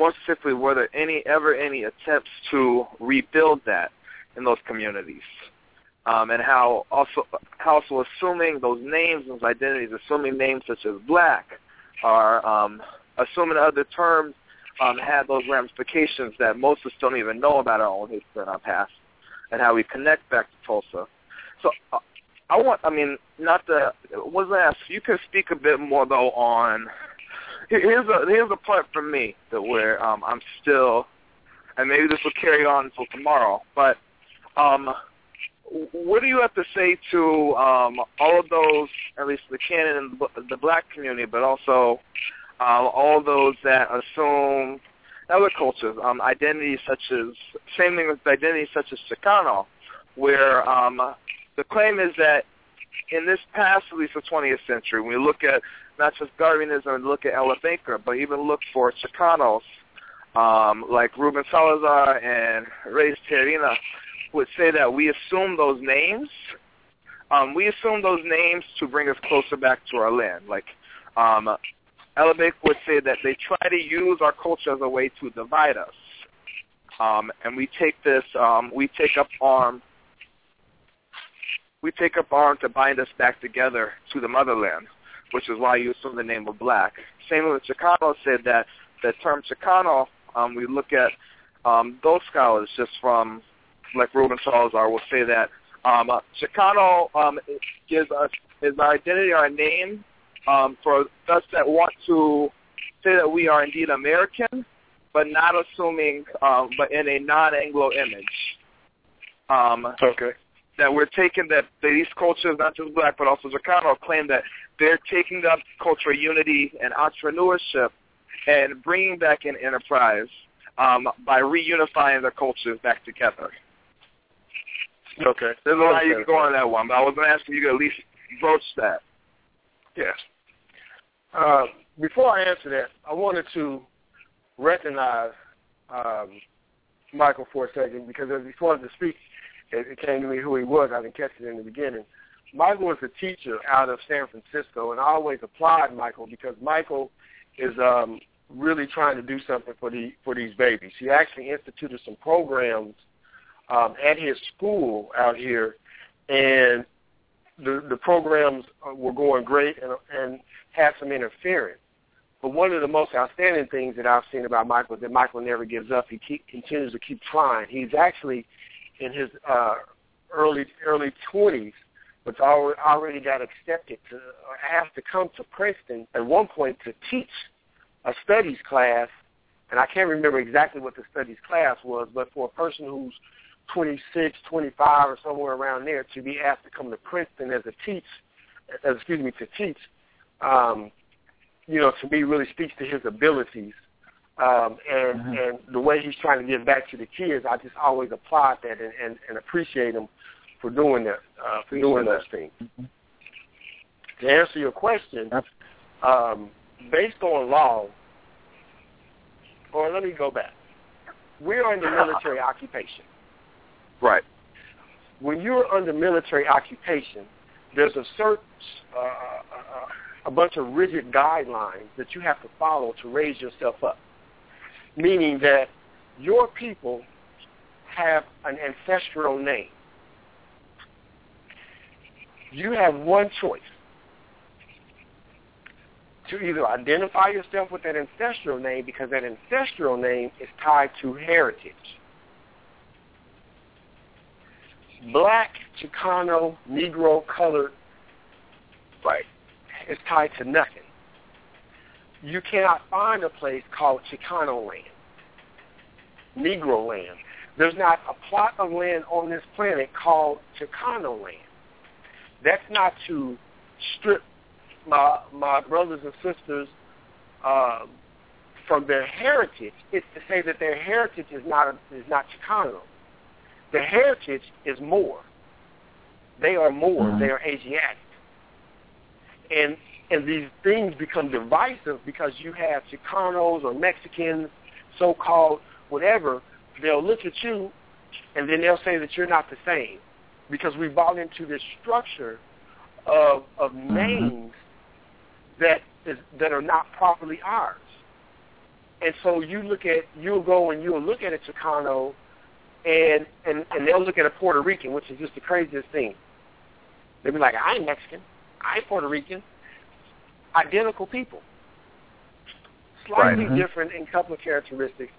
more specifically, were there any ever any attempts to rebuild that in those communities? Um, and how also how also assuming those names, those identities, assuming names such as black, are um, assuming other terms um, had those ramifications that most of us don't even know about our own history and our past and how we connect back to Tulsa. So uh, I want, I mean, not to, was asked, you can speak a bit more though on, here's a, here's a part for me that where um, I'm still, and maybe this will carry on until tomorrow, but um, what do you have to say to um, all of those, at least the canon and the black community, but also um, all those that assume other cultures, um, identities such as, same thing with identities such as Chicano, where um, the claim is that in this past, at least the 20th century, when we look at not just Darwinism and look at Ella Baker, but even look for Chicanos um, like Ruben Salazar and Reies Tijerina, would say that we assume those names. Um, we assume those names to bring us closer back to our land. Like um, Ella Baker would say that they try to use our culture as a way to divide us. Um, and we take this, um, we take up arm, we take up arm to bind us back together to the motherland, which is why you assume the name of black. Same with Chicano said that the term Chicano, um, we look at um, those scholars just from like Ruben Salazar will say that um, uh, Chicano um, gives us is our identity, our name um, for us that want to say that we are indeed American, but not assuming, um, but in a non-Anglo image. Um, okay. That we're taking that, that these cultures, not just black, but also Chicano, claim that they're taking up cultural unity and entrepreneurship and bringing back an enterprise um, by reunifying their cultures back together. Okay. There's a lot you can go on that one, but I was going to ask if you could at least broach that. Yes. Uh, before I answer that, I wanted to recognize um, Michael for a second because as he started to speak, it, it came to me who he was. I didn't catch it in the beginning. Michael was a teacher out of San Francisco, and I always applaud Michael because Michael is um, really trying to do something for the for these babies. He actually instituted some programs um, at his school out here, and the the programs were going great and, and had some interference. But one of the most outstanding things that I've seen about Michael is that Michael never gives up. He keep, continues to keep trying. He's actually in his uh, early early twenties, but already got accepted to or asked to come to Princeton at one point to teach a studies class. And I can't remember exactly what the studies class was, but for a person who's 26, 25, or somewhere around there to be asked to come to Princeton as a teach, as, excuse me, to teach, um, you know, to me really speaks to his abilities. Um, and mm-hmm. and the way he's trying to give back to the kids, I just always applaud that and, and, and appreciate him for doing that, uh, for doing those things. Mm-hmm. To answer your question, um, based on law, or let me go back. We are in the military occupation. Right. When you're under military occupation, there's a certain uh, uh, a bunch of rigid guidelines that you have to follow to raise yourself up. Meaning that your people have an ancestral name. You have one choice to either identify yourself with that ancestral name because that ancestral name is tied to heritage black, Chicano, Negro, colored, right, is tied to nothing. You cannot find a place called Chicano land, Negro land. There's not a plot of land on this planet called Chicano land. That's not to strip my my brothers and sisters um, from their heritage. It's to say that their heritage is not is not Chicano. The heritage is more. They are more. Mm-hmm. They are Asiatic. And and these things become divisive because you have Chicanos or Mexicans, so-called whatever. They'll look at you, and then they'll say that you're not the same because we bought into this structure of of mm-hmm. names that is that are not properly ours. And so you look at you'll go and you'll look at a Chicano and and and they'll look at a Puerto Rican, which is just the craziest thing. They'll be like, "I'm Mexican, I'm Puerto Rican, identical people." slightly Right. Mhm. different in couple of characteristics,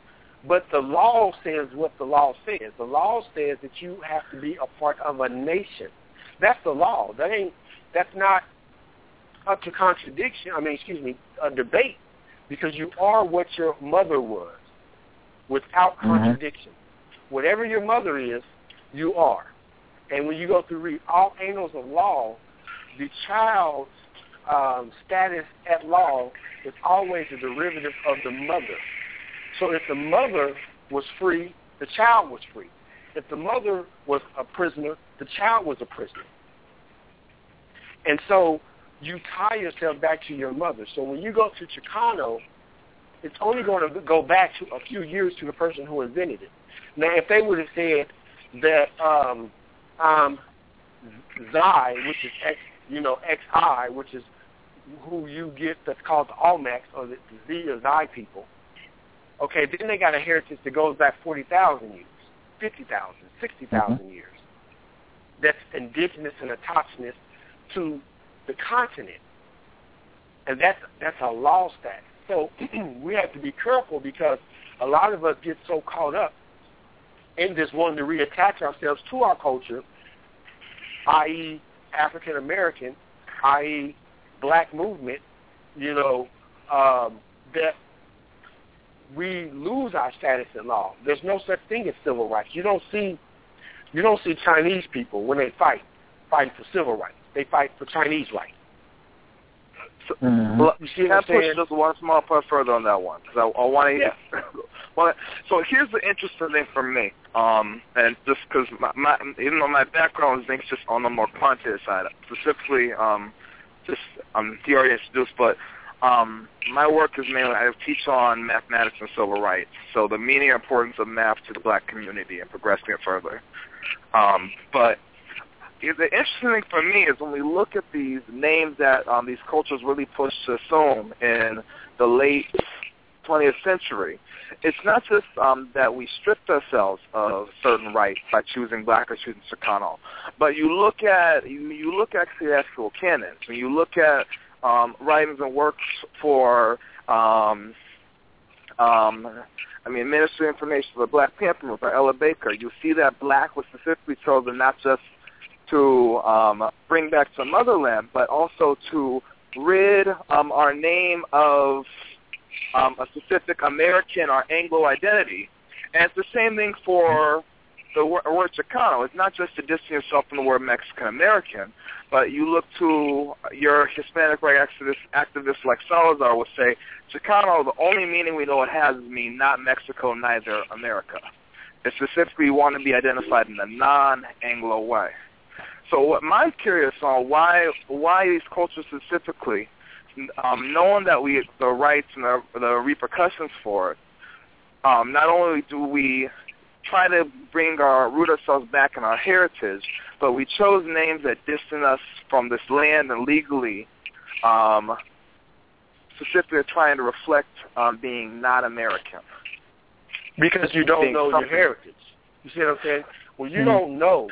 but the law says what the law says. The law says that you have to be a part of a nation. That's the law. That ain't. That's not up to contradiction. I mean, excuse me, a debate, because you are what your mother was, without contradiction. Whatever your mother is, you are. And when you go through read all angles of law, the child's um, status at law is always a derivative of the mother. So if the mother was free, the child was free. If the mother was a prisoner, the child was a prisoner. And so you tie yourself back to your mother. So when you go to Chicano, it's only going to go back to a few years to the person who invented it. Now, if they would have said that um, um, Xi, which is X, you know, XI, which is who you get that's called the Olmecs or the Z or Xi people, okay, then they got a heritage that goes back 40,000 years, 50,000, 60,000 years. That's indigenous and autochthonous to the continent. And that's that's a law status. So we have to be careful because a lot of us get so caught up in this wanting to reattach ourselves to our culture, i.e. African American, i.e. black movement, you know, um, that we lose our status in law. There's no such thing as civil rights. You don't see you don't see Chinese people when they fight fighting for civil rights. They fight for Chinese rights. So, Mhm. well, You see what I I'm push saying? just one small part further on that one? Because I, I want to. Yeah. well, so here's the interesting thing for me, um, and just because my, my, even though my background is things just on the more quantitative side, specifically, um, just um, he already introduced, but um, my work is mainly I teach on mathematics and civil rights, so the meaning and importance of math to the black community and progressing it further. Um, but the interesting thing for me is when we look at these names that um, these cultures really pushed to assume in the late 20th century, it's not just um, that we stripped ourselves of certain rights by choosing black or choosing Chicano, but you look at you, look at the actual canons. When you look at um, writings and works for um, um, I mean, Ministry of Information for the Black Panther by Ella Baker, you see that black was specifically chosen not just to um, bring back to motherland, but also to rid um, our name of um, a specific American or Anglo identity. And it's the same thing for the word, Chicano. It's not just to distance yourself from the word Mexican American, but you look to your Hispanic right activist, activists like Salazar will say, Chicano, the only meaning we know it has is mean not Mexico, neither America. It specifically want to be identified in a non-Anglo way. So what I'm curious on why why these cultures specifically, um, knowing that we the rights and the, the repercussions for it, um, not only do we try to bring our root ourselves back in our heritage, but we chose names that distance us from this land and legally, um, specifically trying to reflect on being not American. because you don't Being know your heritage. You see what I'm saying? When you Mhm. don't know,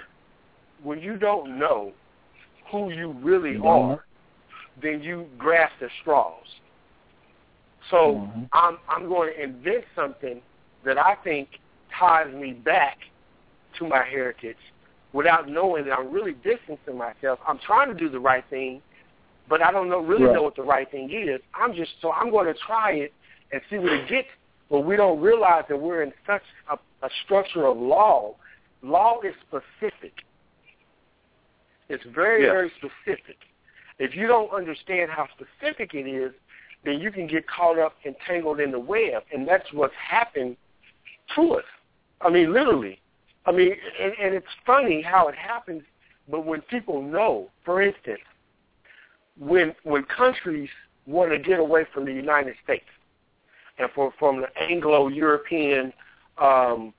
when you don't know who you really Mhm. are, then you grasp at straws. So Mhm. I'm I'm going to invent something that I think ties me back to my heritage without knowing that I'm really distancing myself. I'm trying to do the right thing, but I don't know really Right. know what the right thing is. I'm just so I'm going to try it and see what it gets. But we don't realize that we're in such a, a structure of law. Law is specific. It's very, Yeah. very specific. If you don't understand how specific it is, then you can get caught up and tangled in the web, and that's what's happened to us. I mean, literally. I mean, and, and it's funny how it happens, but when people know, for instance, when when countries want to get away from the United States and for, from the Anglo-European um,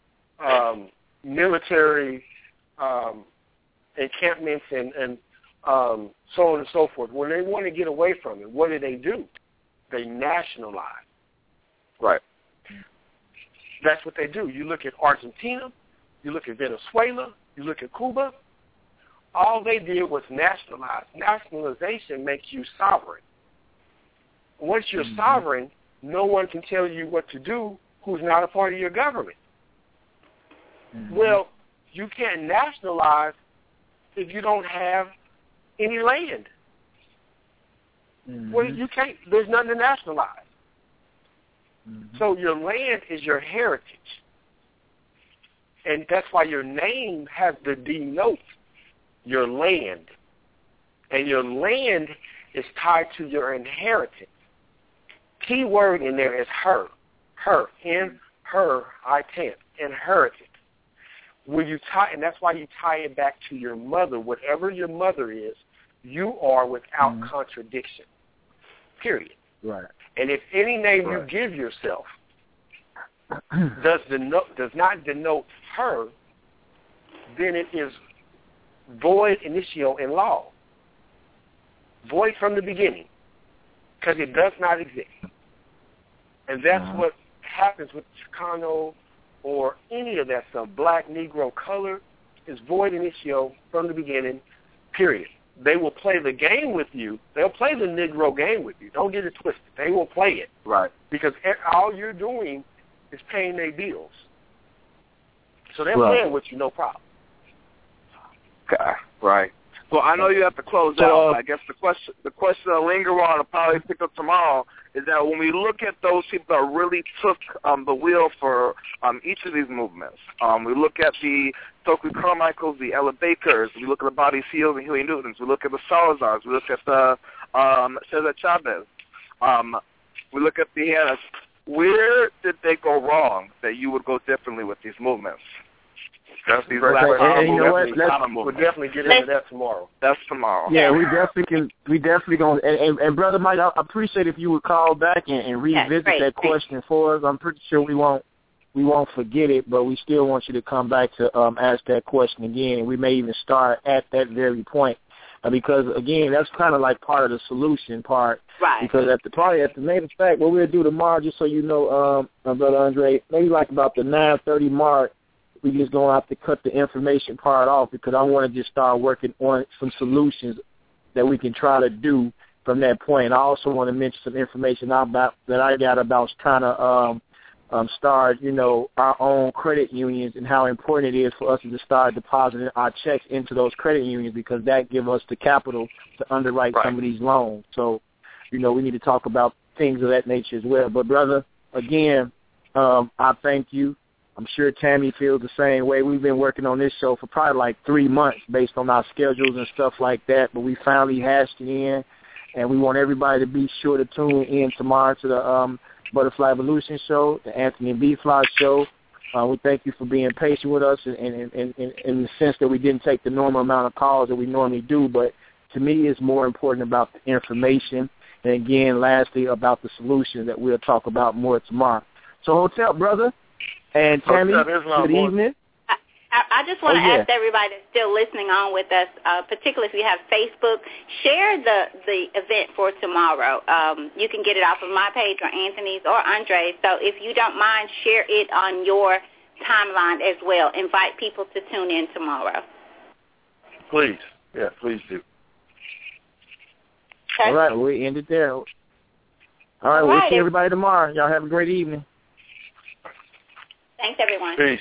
um, military um, encampments and, and um, so on and so forth, when they want to get away from it, what do they do? They nationalize. Right. That's what they do. You look at Argentina, you look at Venezuela, you look at Cuba. All they did was nationalize. Nationalization makes you sovereign. Once you're Mhm. sovereign, no one can tell you what to do who's not a part of your government. Mm-hmm. Well, you can't nationalize if you don't have any land. Mm-hmm. Well, you can't. There's nothing to nationalize. Mhm. So your land is your heritage. And that's why your name has to denote your land. And your land is tied to your inheritance. Key word in there is her. Her. In her, I can't. Inheritance. When you tie, and that's why you tie it back to your mother. Whatever your mother is, you are without Mhm. contradiction. Period. Right. And if any name Right. you give yourself does denote, does not denote her, then it is void initio in law. Void from the beginning, because it does not exist. And that's Uh-huh. what happens with Chicano or any of that stuff, black, Negro, color, is void initio from the beginning, period. They will play the game with you. They'll play the Negro game with you. Don't get it twisted. They will play it Right. because all you're doing is paying their bills. So they're Right. playing with you, no problem. Okay. Right. So I know you have to close So, out. uh, I guess the question the question I'll linger on and probably pick up tomorrow is that when we look at those people that really took um, the wheel for um, each of these movements, um, we look at the Stokely Carmichaels, the Ella Bakers, we look at the Bobby Seales and Huey Newtons, we look at the Salazars, we look at the um, Cesar Chavez, um, we look at the Hannas. Where did they go wrong that you would go differently with these movements? That's these Right. black And- and you know what? Let's- We'll definitely get into that tomorrow. That's tomorrow. Yeah, we definitely can. We definitely gonna. And, and, and brother Mike, I appreciate if you would call back and, and revisit great. that question for us. I'm pretty sure we won't we won't forget it, but we still want you to come back to um, ask that question again, and we may even start at that very point. Uh, because again, that's kind of like part of the solution part. Right. Because at the party, at the main fact, what we'll do tomorrow, just so you know, um, brother Andre, maybe like about the nine thirty mark, we just gonna have to cut the information part off because I want to just start working on some solutions that we can try to do from that point. I also want to mention some information about that I got about trying to um, um, start, you know, our own credit unions and how important it is for us to start depositing our checks into those credit unions because that give us the capital to underwrite Right. some of these loans. So, you know, we need to talk about things of that nature as well. But brother, again, um, I thank you. I'm sure Tammy feels the same way. We've been working on this show for probably like three months based on our schedules and stuff like that, but we finally hashed it in, and we want everybody to be sure to tune in tomorrow to the um, Butterfly Evolution show, the Anthony B Fly show. Uh, we thank you for being patient with us in, in, in, in, in the sense that we didn't take the normal amount of calls that we normally do, but to me it's more important about the information, and again, lastly, about the solution that we'll talk about more tomorrow. So, Hotep Brother and Tammy, good evening. I, I just want to Oh, yeah. ask everybody that's still listening on with us, uh, particularly if you have Facebook, share the the event for tomorrow. Um, you can get it off of my page or Anthony's or Andre's. So if you don't mind, share it on your timeline as well. Invite people to tune in tomorrow. Please. Yeah, please do. Okay? All right, we end it there. All right, All we'll see everybody tomorrow. Y'all have a great evening. Thanks, everyone. Peace.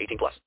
18 plus.